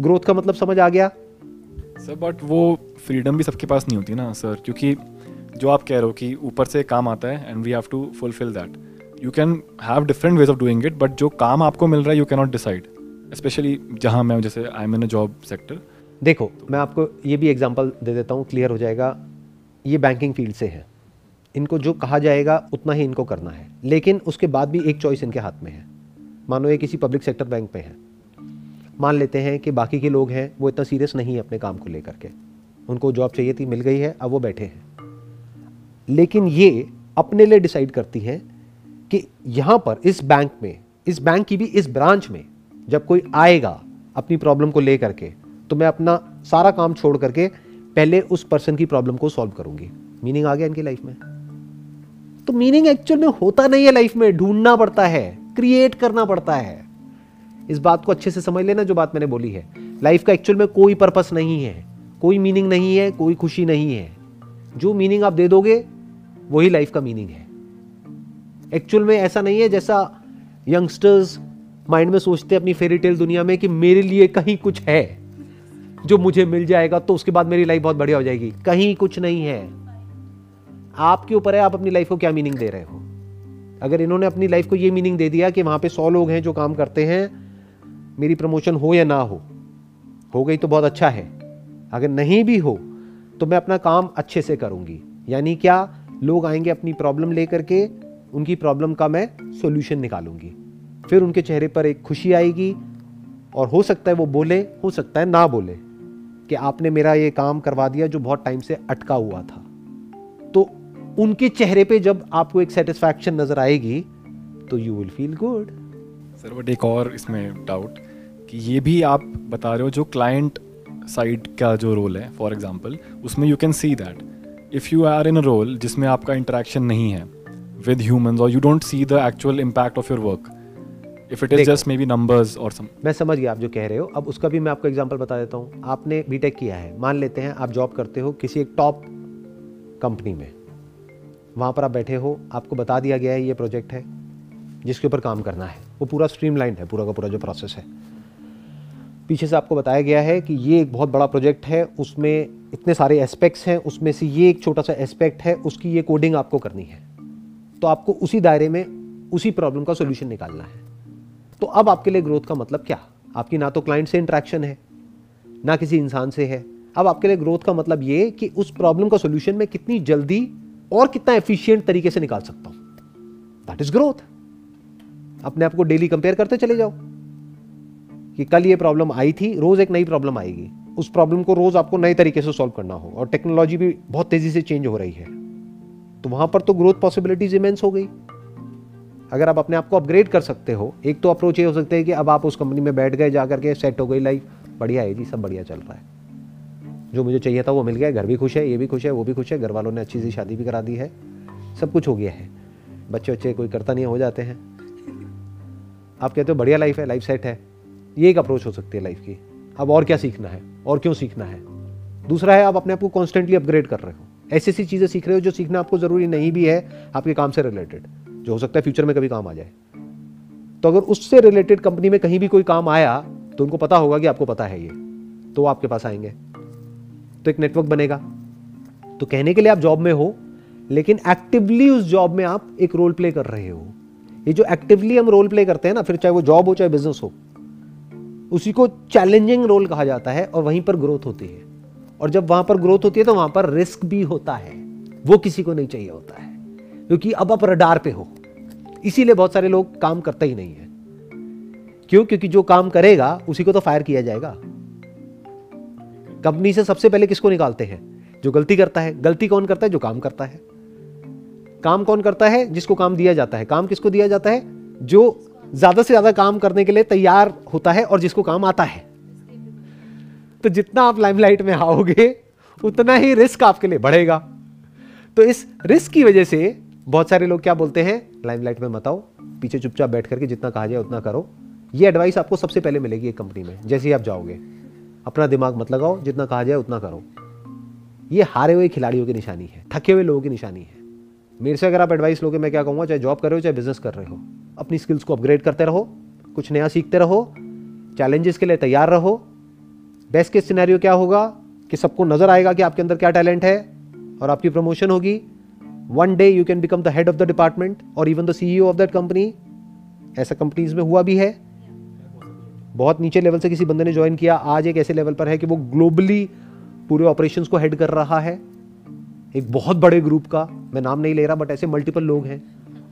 ग्रोथ का मतलब समझ आ गया? सर बट वो फ्रीडम भी सबके पास नहीं होती ना सर क्योंकि जो आप कह रहे हो कि ऊपर से काम आता है and we have to fulfil that you can have different ways of doing it but जो काम आपको मिल रहा है यू कैनॉट डिसाइड स्पेशली जहाँ मैं जैसे I am in a job sector देखो मैं आपको ये भी एग्जांपल दे देता हूँ क्लियर हो जाएगा। ये बैंकिंग फ़ील्ड से है। इनको जो कहा जाएगा, उतना ही इनको करना है। लेकिन उसके बाद भी एक चॉइस इनके हाथ में है। मानो ये किसी पब्लिक सेक्टर बैंक में है। मान लेते हैं कि बाकी के लोग हैं, वो इतना सीरियस नहीं है अपने काम को लेकर के। उनको जॉब चाहिए थी, मिल गई है, अब वो बैठे हैं। लेकिन ये अपने लिए डिसाइड करती हैं कि यहाँ पर, इस बैंक में, इस बैंक की भी इस ब्रांच में, जब कोई आएगा अपनी प्रॉब्लम को लेकर के तो मैं अपना सारा काम छोड़ करके पहले उस पर्सन की प्रॉब्लम को सॉल्व करूँगी। मीनिंग आ गया इनकी लाइफ में। तो मीनिंग एक्चुअल में होता नहीं है लाइफ में, ढूंढना पड़ता है क्रिएट करना पड़ता है। इस बात को अच्छे से समझ लेना जो बात मैंने बोली है। लाइफ का एक्चुअल में कोई पर्पस नहीं है, कोई मीनिंग नहीं है, कोई खुशी नहीं है। जो मीनिंग आप दे दोगे, वही लाइफ का मीनिंग है। एक्चुअल में ऐसा नहीं है जैसा यंगस्टर्स माइंड में सोचते हैं अपनी फेरी टेल दुनिया में कि मेरे लिए कहीं कुछ है। जो मुझे मिल जाएगा तो उसके बाद मेरी लाइफ बहुत बढ़िया हो जाएगी। कहीं कुछ नहीं है। आपके ऊपर है, आप अपनी लाइफ को क्या मीनिंग दे रहे हो? अगर इन्होंने अपनी लाइफ को ये मीनिंग दे दिया कि वहाँ पे सौ लोग हैं जो काम करते हैं, मेरी प्रमोशन हो या ना हो हो गई तो बहुत अच्छा है। अगर नहीं भी हो तो मैं अपना काम अच्छे से करूँगी। यानी क्या लोग आएँगे अपनी प्रॉब्लम लेकर के, उनकी प्रॉब्लम का मैं सोल्यूशन निकालूँगी। फिर उनके चेहरे पर एक खुशी आएगी और हो सकता है वो बोले, हो सकता है ना बोले कि आपने मेरा ये काम करवा दिया जो बहुत टाइम से अटका हुआ था। तो उनके चेहरे पे जब आपको एक सेटिस्फैक्शन नज़र आएगी तो you will feel good sir but एक और इसमें डाउट कि ये भी आप बता रहे हो जो क्लाइंट साइड का जो रोल है फॉर एग्ज़ाम्पल उसमें you can see that if you are in a role जिसमें आपका इंटरेक्शन नहीं है विद ह्यूमंस और you don't see the actual impact of your work if it is देखो। just maybe numbers or some मैं समझ गया आप जो कह रहे हो। अब उसका भी मैं आपको एग्जांपल बता देता हूँ। आपने बीटेक किया है। मान लेते हैं आप जॉब करते हो किसी एक टॉप कंपनी में। वहाँ पर आप बैठे हो, आपको बता दिया गया है ये प्रोजेक्ट है, जिसके ऊपर काम करना है। वो पूरा स्ट्रीमलाइन है, पूरा का पूरा जो प्रोसेस है। पीछे से आपको बताया गया है कि ये एक बहुत बड़ा प्रोजेक्ट है, उसमें इतने सारे एस्पेक्ट्स हैं, उसमें से ये एक छोटा सा एस्पेक्ट है, उसकी ये कोडिंग आपको करनी है। तो आपको उसी दायरे में, उसी प्रॉब्लम का सोल्यूशन निकालना है। तो अब आपके लिए ग्रोथ का मतलब क्या? आपकी ना तो क्लाइंट से इंटरेक्शन है, ना किसी इंसान से है। अब आपके लिए ग्रोथ का मतलब ये कि उस प्रॉब्लम का सोल्यूशन में कितनी जल्दी और कितना एफिशिएंट तरीके से निकाल सकता हूँ। दैट इज़ ग्रोथ अपने आप को डेली कंपेयर करते चले जाओ। कि कल ये प्रॉब्लम आई थी, रोज एक नई प्रॉब्लम आएगी। उस प्रॉब्लम को रोज आपको नए तरीके से सॉल्व करना हो और टेक्नोलॉजी भी बहुत तेज़ी से चेंज हो रही है। तो वहाँ पर तो ग्रोथ पॉसिबिलिटीज इमेंस हो गई। अगर आप अपने आप को अपग्रेड कर सकते हो, एक तो अप्रोच ये हो सकता है कि अब आप उस कंपनी में बैठ गए जा करके सेट हो गई लाइफ बढ़िया है जी, सब बढ़िया चल रहा है। जो मुझे चाहिए था वो मिल गया, घर भी खुश है, ये भी खुश है, वो भी खुश है घर वालों ने अच्छी सी शादी भी करा दी है। सब कुछ हो गया है। बच्चे बच्चे, कोई करता नहीं, हो जाते हैं। आप कहते हो बढ़िया लाइफ है लाइफ सेट है। ये एक अप्रोच हो सकती है लाइफ की। अब और क्या सीखना है, और क्यों सीखना है? दूसरा है, आप अपने आप को कॉन्स्टेंटली अपग्रेड कर रहे हो। ऐसी ऐसी चीज़ें सीख रहे हो जो सीखना आपको ज़रूरी नहीं भी है, आपके काम से रिलेटेड जो हो सकता है फ्यूचर में कभी काम आ जाए। तो अगर उससे रिलेटेड कंपनी में कहीं भी कोई काम आया तो उनको पता होगा कि आपको पता है ये। तो वो आपके पास आएँगे। तो एक नेटवर्क बनेगा। तो कहने के लिए आप जॉब में हो, लेकिन एक्टिवली उस जॉब में आप एक रोल प्ले कर रहे हो। ये जो एक्टिवली हम रोल प्ले करते हैं ना, फिर चाहे वो जॉब हो, चाहे बिज़नेस हो, उसी को चैलेंजिंग रोल कहा जाता है और वहीं पर ग्रोथ होती है। और जब वहाँ पर ग्रोथ होती है तो वहाँ पर रिस्क भी होता है। वो किसी को नहीं चाहिए होता है, क्योंकि अब आप रडार पे हो। इसीलिए बहुत सारे लोग काम करते ही नहीं है। क्यों? क्योंकि जो काम करेगा, उसी को तो फायर किया जाएगा। कंपनी से सबसे पहले किसको निकालते हैं? जो गलती करता है। गलती कौन करता है? जो काम करता है। काम कौन करता है? जिसको काम दिया जाता है। काम किसको दिया जाता है? जो ज़्यादा से ज़्यादा काम करने के लिए तैयार होता है और जिसको काम आता है। तो जितना आप लाइमलाइट में आओगे, उतना ही रिस्क आपके लिए बढ़ेगा। तो इस रिस्क की वजह से बहुत सारे लोग क्या बोलते हैं? लाइमलाइट में मत आओ। पीछे चुपचाप बैठ करके जितना कहा जाए उतना करो। ये एडवाइस आपको सबसे पहले मिलेगी एक कंपनी में, जैसे ही आप जाओगे। अपना दिमाग मत लगाओ, जितना कहा जाए उतना करो। ये हारे हुए खिलाड़ियों की निशानी है, थके हुए लोगों की निशानी है। मेरे से अगर आप एडवाइस लोगे, मैं क्या कहूँगा, चाहे जॉब कर रहे हो, चाहे बिज़नेस कर रहे हो, अपनी स्किल्स को अपग्रेड करते रहो, कुछ नया सीखते रहो चैलेंजेस के लिए तैयार रहो। बेस्ट केस सिनेरियो क्या होगा कि सबको नज़र आएगा कि आपके अंदर क्या टैलेंट है और आपकी प्रमोशन होगी। One day you can become the head of the department और even the CEO of that company ऐसा कंपनीज़ में हुआ भी है। बहुत नीचे लेवल से किसी बंदे ने ज्वाइन किया, आज एक ऐसे लेवल पर है कि वो ग्लोबली पूरे ऑपरेशन को हेड कर रहा है। एक बहुत बड़े ग्रुप का, मैं नाम नहीं ले रहा बट ऐसे मल्टीपल लोग हैं।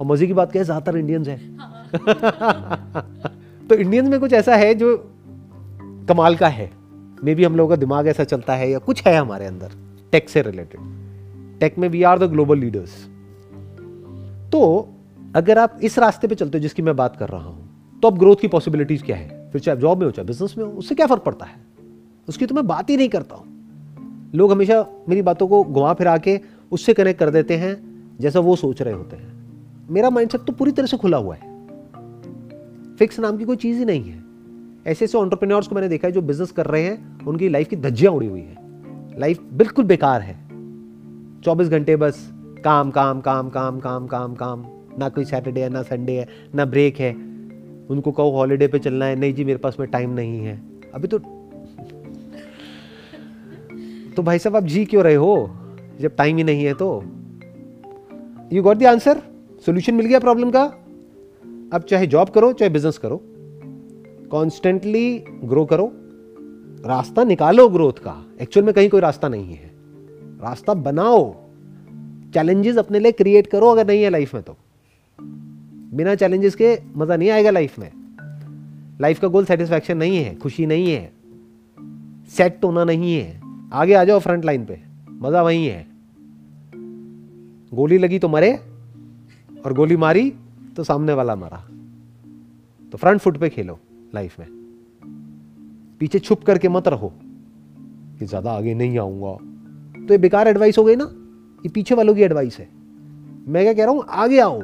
और मज़े की बात क्या है, ज़्यादातर इंडियंस हैं। तो इंडियंस में कुछ ऐसा है जो कमाल का है। मे बी हम लोगों का दिमाग ऐसा चलता है या कुछ है हमारे अंदर टेक से रिलेटेड टेक में we are the global leaders तो अगर आप इस रास्ते पे चलते हो जिसकी मैं बात कर रहा हूँ तो अब ग्रोथ की पॉसिबिलिटीज क्या है? फिर चाहे जॉब में हो, चाहे बिज़नेस में हो, उससे क्या फ़र्क पड़ता है? उसकी तो मैं बात ही नहीं करता हूँ। लोग हमेशा मेरी बातों को घुमा फिरा के उससे कनेक्ट कर देते हैं, जैसा वो सोच रहे होते हैं। मेरा माइंडसेट तो पूरी तरह से खुला हुआ है। फिक्स नाम की कोई चीज़ ही नहीं है। ऐसे ऐसे ऑन्टरप्रेन्योर्स को मैंने देखा है जो बिज़नेस कर रहे हैं, उनकी लाइफ की धज्जियाँ उड़ी हुई है। लाइफ बिल्कुल बेकार है। चौबीस घंटे बस, काम काम काम काम काम काम काम। ना कोई सैटरडे है, ना संडे है, ना ब्रेक है। उनको कहो हॉलीडे पे चलना है। नहीं जी, मेरे पास में टाइम नहीं है। अभी तो तो भाई साहब, आप जी क्यों रहे हो? जब टाइम ही नहीं है तो। You got the answer solution मिल गया प्रॉब्लम का? अब चाहे जॉब करो, चाहे बिज़नेस करो। कॉन्स्टेंटली ग्रो करो। रास्ता निकालो ग्रोथ का। एक्चुअल में कहीं कोई रास्ता नहीं है। रास्ता बनाओ। चैलेंजेस अपने लिए क्रिएट करो, अगर नहीं है लाइफ में तो। बिना चैलेंजेस के मज़ा नहीं आएगा लाइफ में। लाइफ का गोल सेटिस्फैक्शन नहीं है, खुशी नहीं है सेट होना नहीं है। आगे आ जाओ फ्रंट लाइन पे, मज़ा वही है। गोली लगी तो मरे, और गोली मारी तो सामने वाला मरा। तो फ्रंट फुट पे खेलो लाइफ में। पीछे छुप करके मत रहो कि ज़्यादा आगे नहीं आऊँगा। तो ये बेकार एडवाइस हो गई ना? ये पीछे वालों की एडवाइस है। मैं क्या कह रहा हूँ? आगे आओ।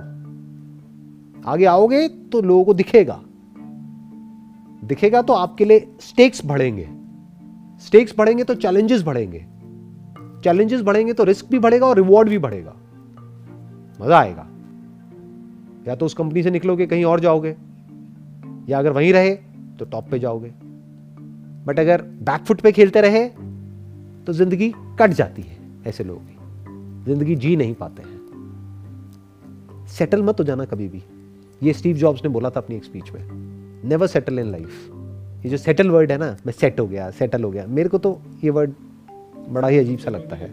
आगे आओगे तो लोगों को दिखेगा। दिखेगा तो आपके लिए स्टेक्स बढ़ेंगे। स्टेक्स बढ़ेंगे तो चैलेंजेस बढ़ेंगे। चैलेंजेस बढ़ेंगे तो रिस्क भी बढ़ेगा और रिवॉर्ड भी बढ़ेगा। मज़ा आएगा। या तो उस कंपनी से निकलोगे, कहीं और जाओगे। या अगर वहीं रहे तो टॉप पे जाओगे। बट अगर बैकफुट पे खेलते रहे तो ज़िंदगी कट जाती है, ऐसे लोगों की ज़िंदगी जी नहीं पाते हैं। सेटल मत हो जाना कभी भी। ये स्टीव जॉब्स ने बोला था अपनी एक स्पीच में नेवर सेटल इन लाइफ ये जो सेटल वर्ड है ना, मैं सेट हो गया सेटल हो गया। मेरे को तो ये वर्ड बड़ा ही अजीब सा लगता है।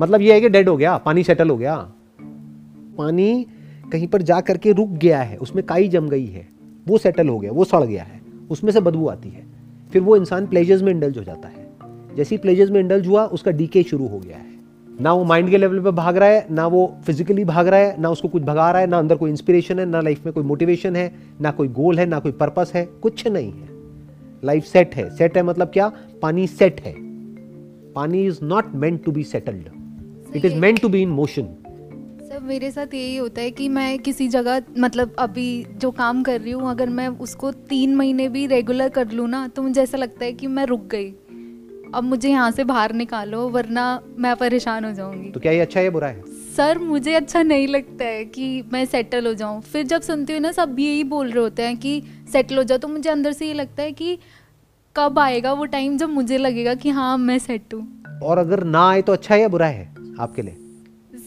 मतलब ये है कि डेड हो गया, पानी सेटल हो गया। पानी कहीं पर जा करके रुक गया है, उसमें काई जम गई है, वो सेटल हो गया, वो सड़ गया है, उसमें से बदबू आती है। फिर वो इंसान प्लेजर्स में इंडल्ज हो जाता है। जैसे ही प्लेजर्स में इंडल्ज हुआ, उसका डीके शुरू हो गया है। ना वो माइंड के लेवल पे भाग रहा है ना वो फिजिकली भाग रहा है ना उसको कुछ भगा रहा है ना अंदर कोई इंस्पिरेशन है ना लाइफ में कोई मोटिवेशन है ना कोई गोल है ना कोई पर्पस है कुछ नहीं है। लाइफ सेट है। सेट है मतलब क्या? पानी सेट है। Pani is not meant to be settled it is meant to be in motion sir मेरे साथ यही होता है कि मैं किसी जगह मतलब अभी जो काम कर रही हूँ अगर मैं उसको तीन महीने भी रेगुलर कर लूँ ना तो मुझे ऐसा लगता है कि मैं रुक गई। अब मुझे यहाँ से बाहर निकालो वरना मैं परेशान हो जाऊँगी। तो क्या ये अच्छा है या बुरा है? सर मुझे अच्छा नहीं लगता है कि मैं सेटल हो जाऊँ। फिर जब सुनती हूँ ना सब यही बोल रहे होते हैं कि सेटल हो जाओ तो मुझे अंदर से ये लगता है कि कब आएगा वो टाइम जब मुझे लगेगा कि हाँ मैं सेट हूँ। और अगर ना आए तो अच्छा है या बुरा है आपके लिए?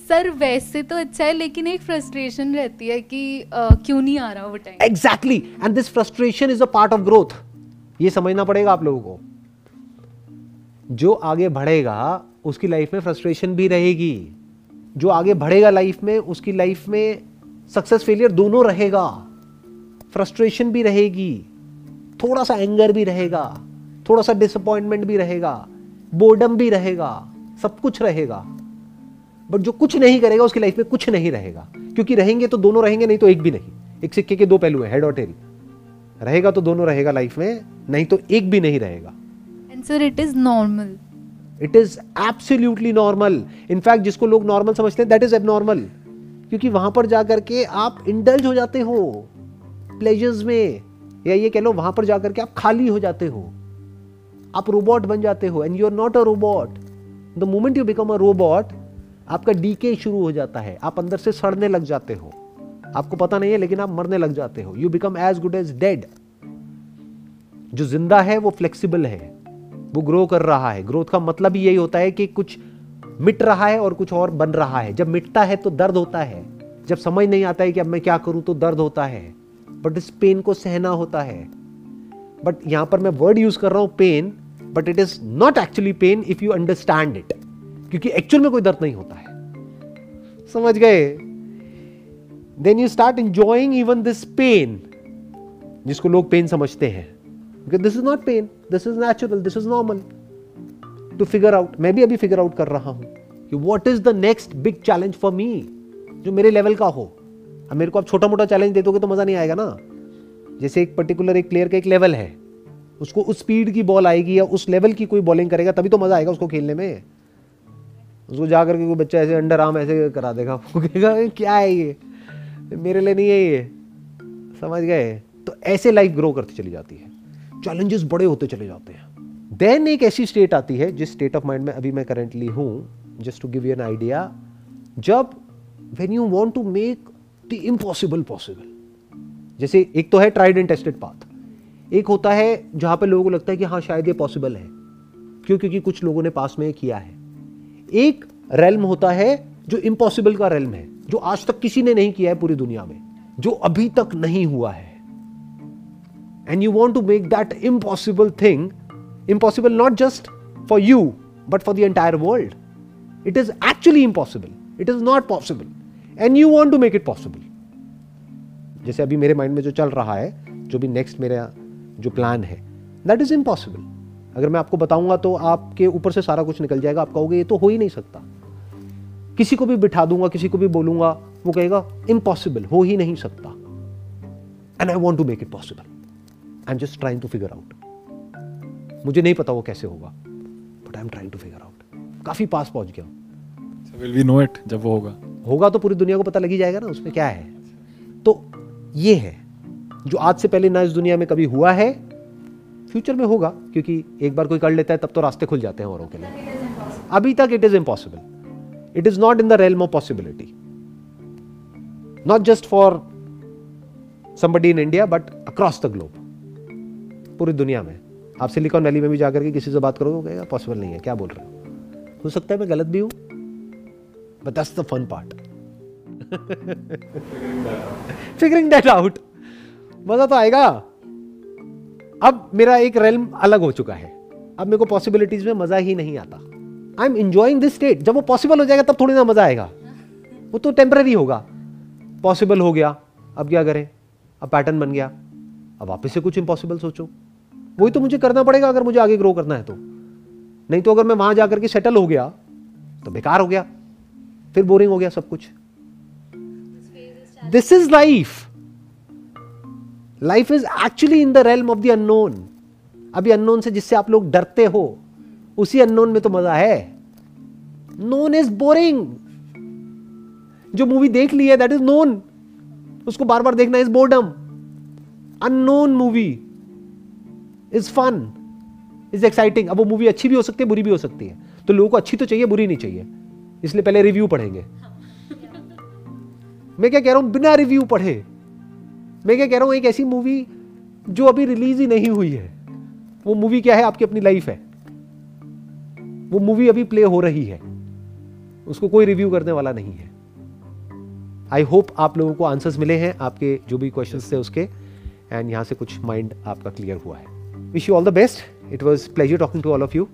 सर वैसे तो अच्छा है लेकिन एक फ्रस्ट्रेशन रहती है कि क्यों नहीं आ रहा वो time exactly and this frustration is a part of growth ये समझना पड़ेगा आप लोगों को। जो आगे बढ़ेगा, उसकी लाइफ में फ्रस्ट्रेशन भी रहेगी। जो आगे बढ़ेगा लाइफ में, उसकी लाइफ में सक्सेस फेलियर दोनों रहेगा। फ्रस्ट्रेशन भी रहेगी। थोड़ा सा एंगर भी रहेगा। थोड़ा सा डिसअपॉइंटमेंट भी रहेगा। बोर्डम भी रहेगा। सब कुछ रहेगा। बट जो कुछ नहीं करेगा, उसकी लाइफ में कुछ नहीं रहेगा। क्योंकि रहेंगे तो दोनों रहेंगे, नहीं तो एक भी नहीं। एक सिक्के के दो पहलू हैं हेड और टेल रहेगा तो दोनों रहेगा लाइफ में, नहीं तो एक भी नहीं रहेगा। And sir it is normal it is absolutely normal in fact जिसको लोग नॉर्मल समझते हैं दैट इज़ एबनॉर्मल क्योंकि वहाँ पर जाकर के आप इंडल्ज हो जाते हो प्लेजर्स में. या ये कह लो, वहाँ पर जाकर के आप खाली हो जाते हो. आप रोबोट बन जाते हो and you are not a robot the moment you become a robot आपका डीके शुरू हो जाता है. आप अंदर से सड़ने लग जाते हो. आपको पता नहीं है, लेकिन आप मरने लग जाते हो. You become as good as dead जो ज़िंदा है, वो फ्लेक्सिबल है. वो ग्रो कर रहा है। ग्रोथ का मतलब ही यही होता है कि कुछ मिट रहा है और कुछ और बन रहा है। जब मिटता है तो दर्द होता है। जब समझ नहीं आता है कि अब मैं क्या करूँ तो दर्द होता है। बट इस पेन को सहना होता है। बट यहाँ पर मैं वर्ड यूज़ कर रहा हूँ pain but it is not actually pain if you understand it क्योंकि एक्चुअल में कोई दर्द नहीं होता है। समझ गए? Then you start enjoying even this pain जिसको लोग पेन समझते हैं। Because this is not pain. This is natural. This is normal. To figure out. मैं भी अभी फिगर आउट कर रहा हूँ कि what is the next big challenge for me? जो मेरे लेवल का हो। अब मेरे को आप छोटा मोटा चैलेंज दे दोगे तो मज़ा नहीं आएगा ना? जैसे एक पर्टिकुलर एक प्लेयर का एक लेवल है। उसको उस स्पीड की बॉल आएगी या उस लेवल की कोई बॉलिंग करेगा, तभी तो मज़ा आएगा उसको खेलने में। उसको जा करके कोई बच्चा ऐसे अंडर आर्म ऐसे करा देगा वो कहेगा क्या है ये? मेरे लिए नहीं है ये। समझ गए? तो ऐसे लाइफ ग्रो करती चली जाती है। चैलेंजेस बड़े होते चले जाते हैं। देन एक ऐसी स्टेट आती है, जिस स्टेट ऑफ़ माइंड में अभी मैं करेंटली हूँ just to give you an idea जब when you want to make the impossible possible जैसे एक तो है ट्राइड एंड टेस्टेड पाथ एक होता है जहाँ पे लोगों को लगता है कि हाँ शायद ये पॉसिबल है, क्यों? क्योंकि कुछ लोगों ने पास में किया है। एक रेलम होता है जो इम्पॉसिबल का रेलम है, जो आज तक किसी ने नहीं किया है पूरी दुनिया में, जो अभी तक नहीं हुआ है। And you want to make that impossible thing impossible not just for you but for the entire world it is actually impossible it is not possible and you want to make it possible जैसे अभी मेरे mind में जो चल रहा है जो भी नेक्स्ट मेरा जो प्लान है दैट इज़ इम्पॉसिबल अगर मैं आपको बताऊँगा तो आपके ऊपर से सारा कुछ निकल जाएगा आप कहोगे ये तो हो ही नहीं सकता किसी को भी बिठा दूँगा किसी को भी बोलूँगा वो कहेगा इम्पॉसिबल हो ही नहीं सकता and I want to make it possible I am just trying to figure out मुझे नहीं पता वो कैसे होगा but I am trying to figure out काफ़ी पास पहुँच गया हूँ। So will we know it जब वो होगा? होगा तो पूरी दुनिया को पता लगी जाएगा ना उसमें क्या है। तो ये है जो आज से पहले ना इस दुनिया में कभी हुआ है फ्यूचर में होगा क्योंकि एक बार कोई कर लेता है तब तो रास्ते खुल जाते हैं औरों के लिए। अभी तक it is impossible it is not in the realm of possibility not just for somebody in India but across the globe पूरी दुनिया में। आप सिलिकॉन वैली में भी जाकर के किसी से बात करोगे कहेगा पॉसिबल नहीं है। क्या बोल रहे हो? हो सकता है मैं गलत भी हूँ। But that's the fun part figuring that out मज़ा तो आएगा। अब मेरा एक रेलम अलग हो चुका है। अब मेरे को पॉसिबिलिटीज में मज़ा ही नहीं आता। I am enjoying this state जब वो पॉसिबल हो जाएगा, तब थोड़ी ना मज़ा आएगा। वो तो टेम्पररी होगा। पॉसिबल हो गया। अब क्या करें? अब पैटर्न बन गया। अब वापस से कुछ इम्पॉसिबल सोचो। वही तो मुझे करना पड़ेगा अगर मुझे आगे ग्रो करना है तो। नहीं तो अगर मैं वहाँ जाकर के सेटल हो गया तो बेकार हो गया। फिर बोरिंग हो गया सब कुछ। This is life life is actually in the realm of the unknown अभी अननोन से जिससे आप लोग डरते हो, उसी अननोन में तो मज़ा है। नोन इज़ बोरिंग जो मूवी देख ली है दैट इज़ नोन उसको बार बार देखना is boredom unknown movie is fun is exciting अब वो मूवी अच्छी भी हो सकती है, बुरी भी हो सकती है। तो लोगों को अच्छी तो चाहिए, बुरी नहीं चाहिए। इसलिए पहले रिव्यू पढ़ेंगे। मैं क्या कह रहा हूँ, बिना रिव्यू पढ़े। मैं क्या कह रहा हूँ, एक ऐसी मूवी जो अभी रिलीज़ ही नहीं हुई है। वो मूवी क्या है, आपकी अपनी लाइफ है। वो मूवी अभी प्ले हो रही है। उसको कोई रिव्यू करने वाला नहीं है। आई होप आप लोगों को आंसर्स मिले हैं, आपके जो भी क्वेश्चन थे उसके। एंड यहाँ से कुछ माइंड आपका क्लियर हुआ है। Wish you all the best. It was pleasure talking to all of you.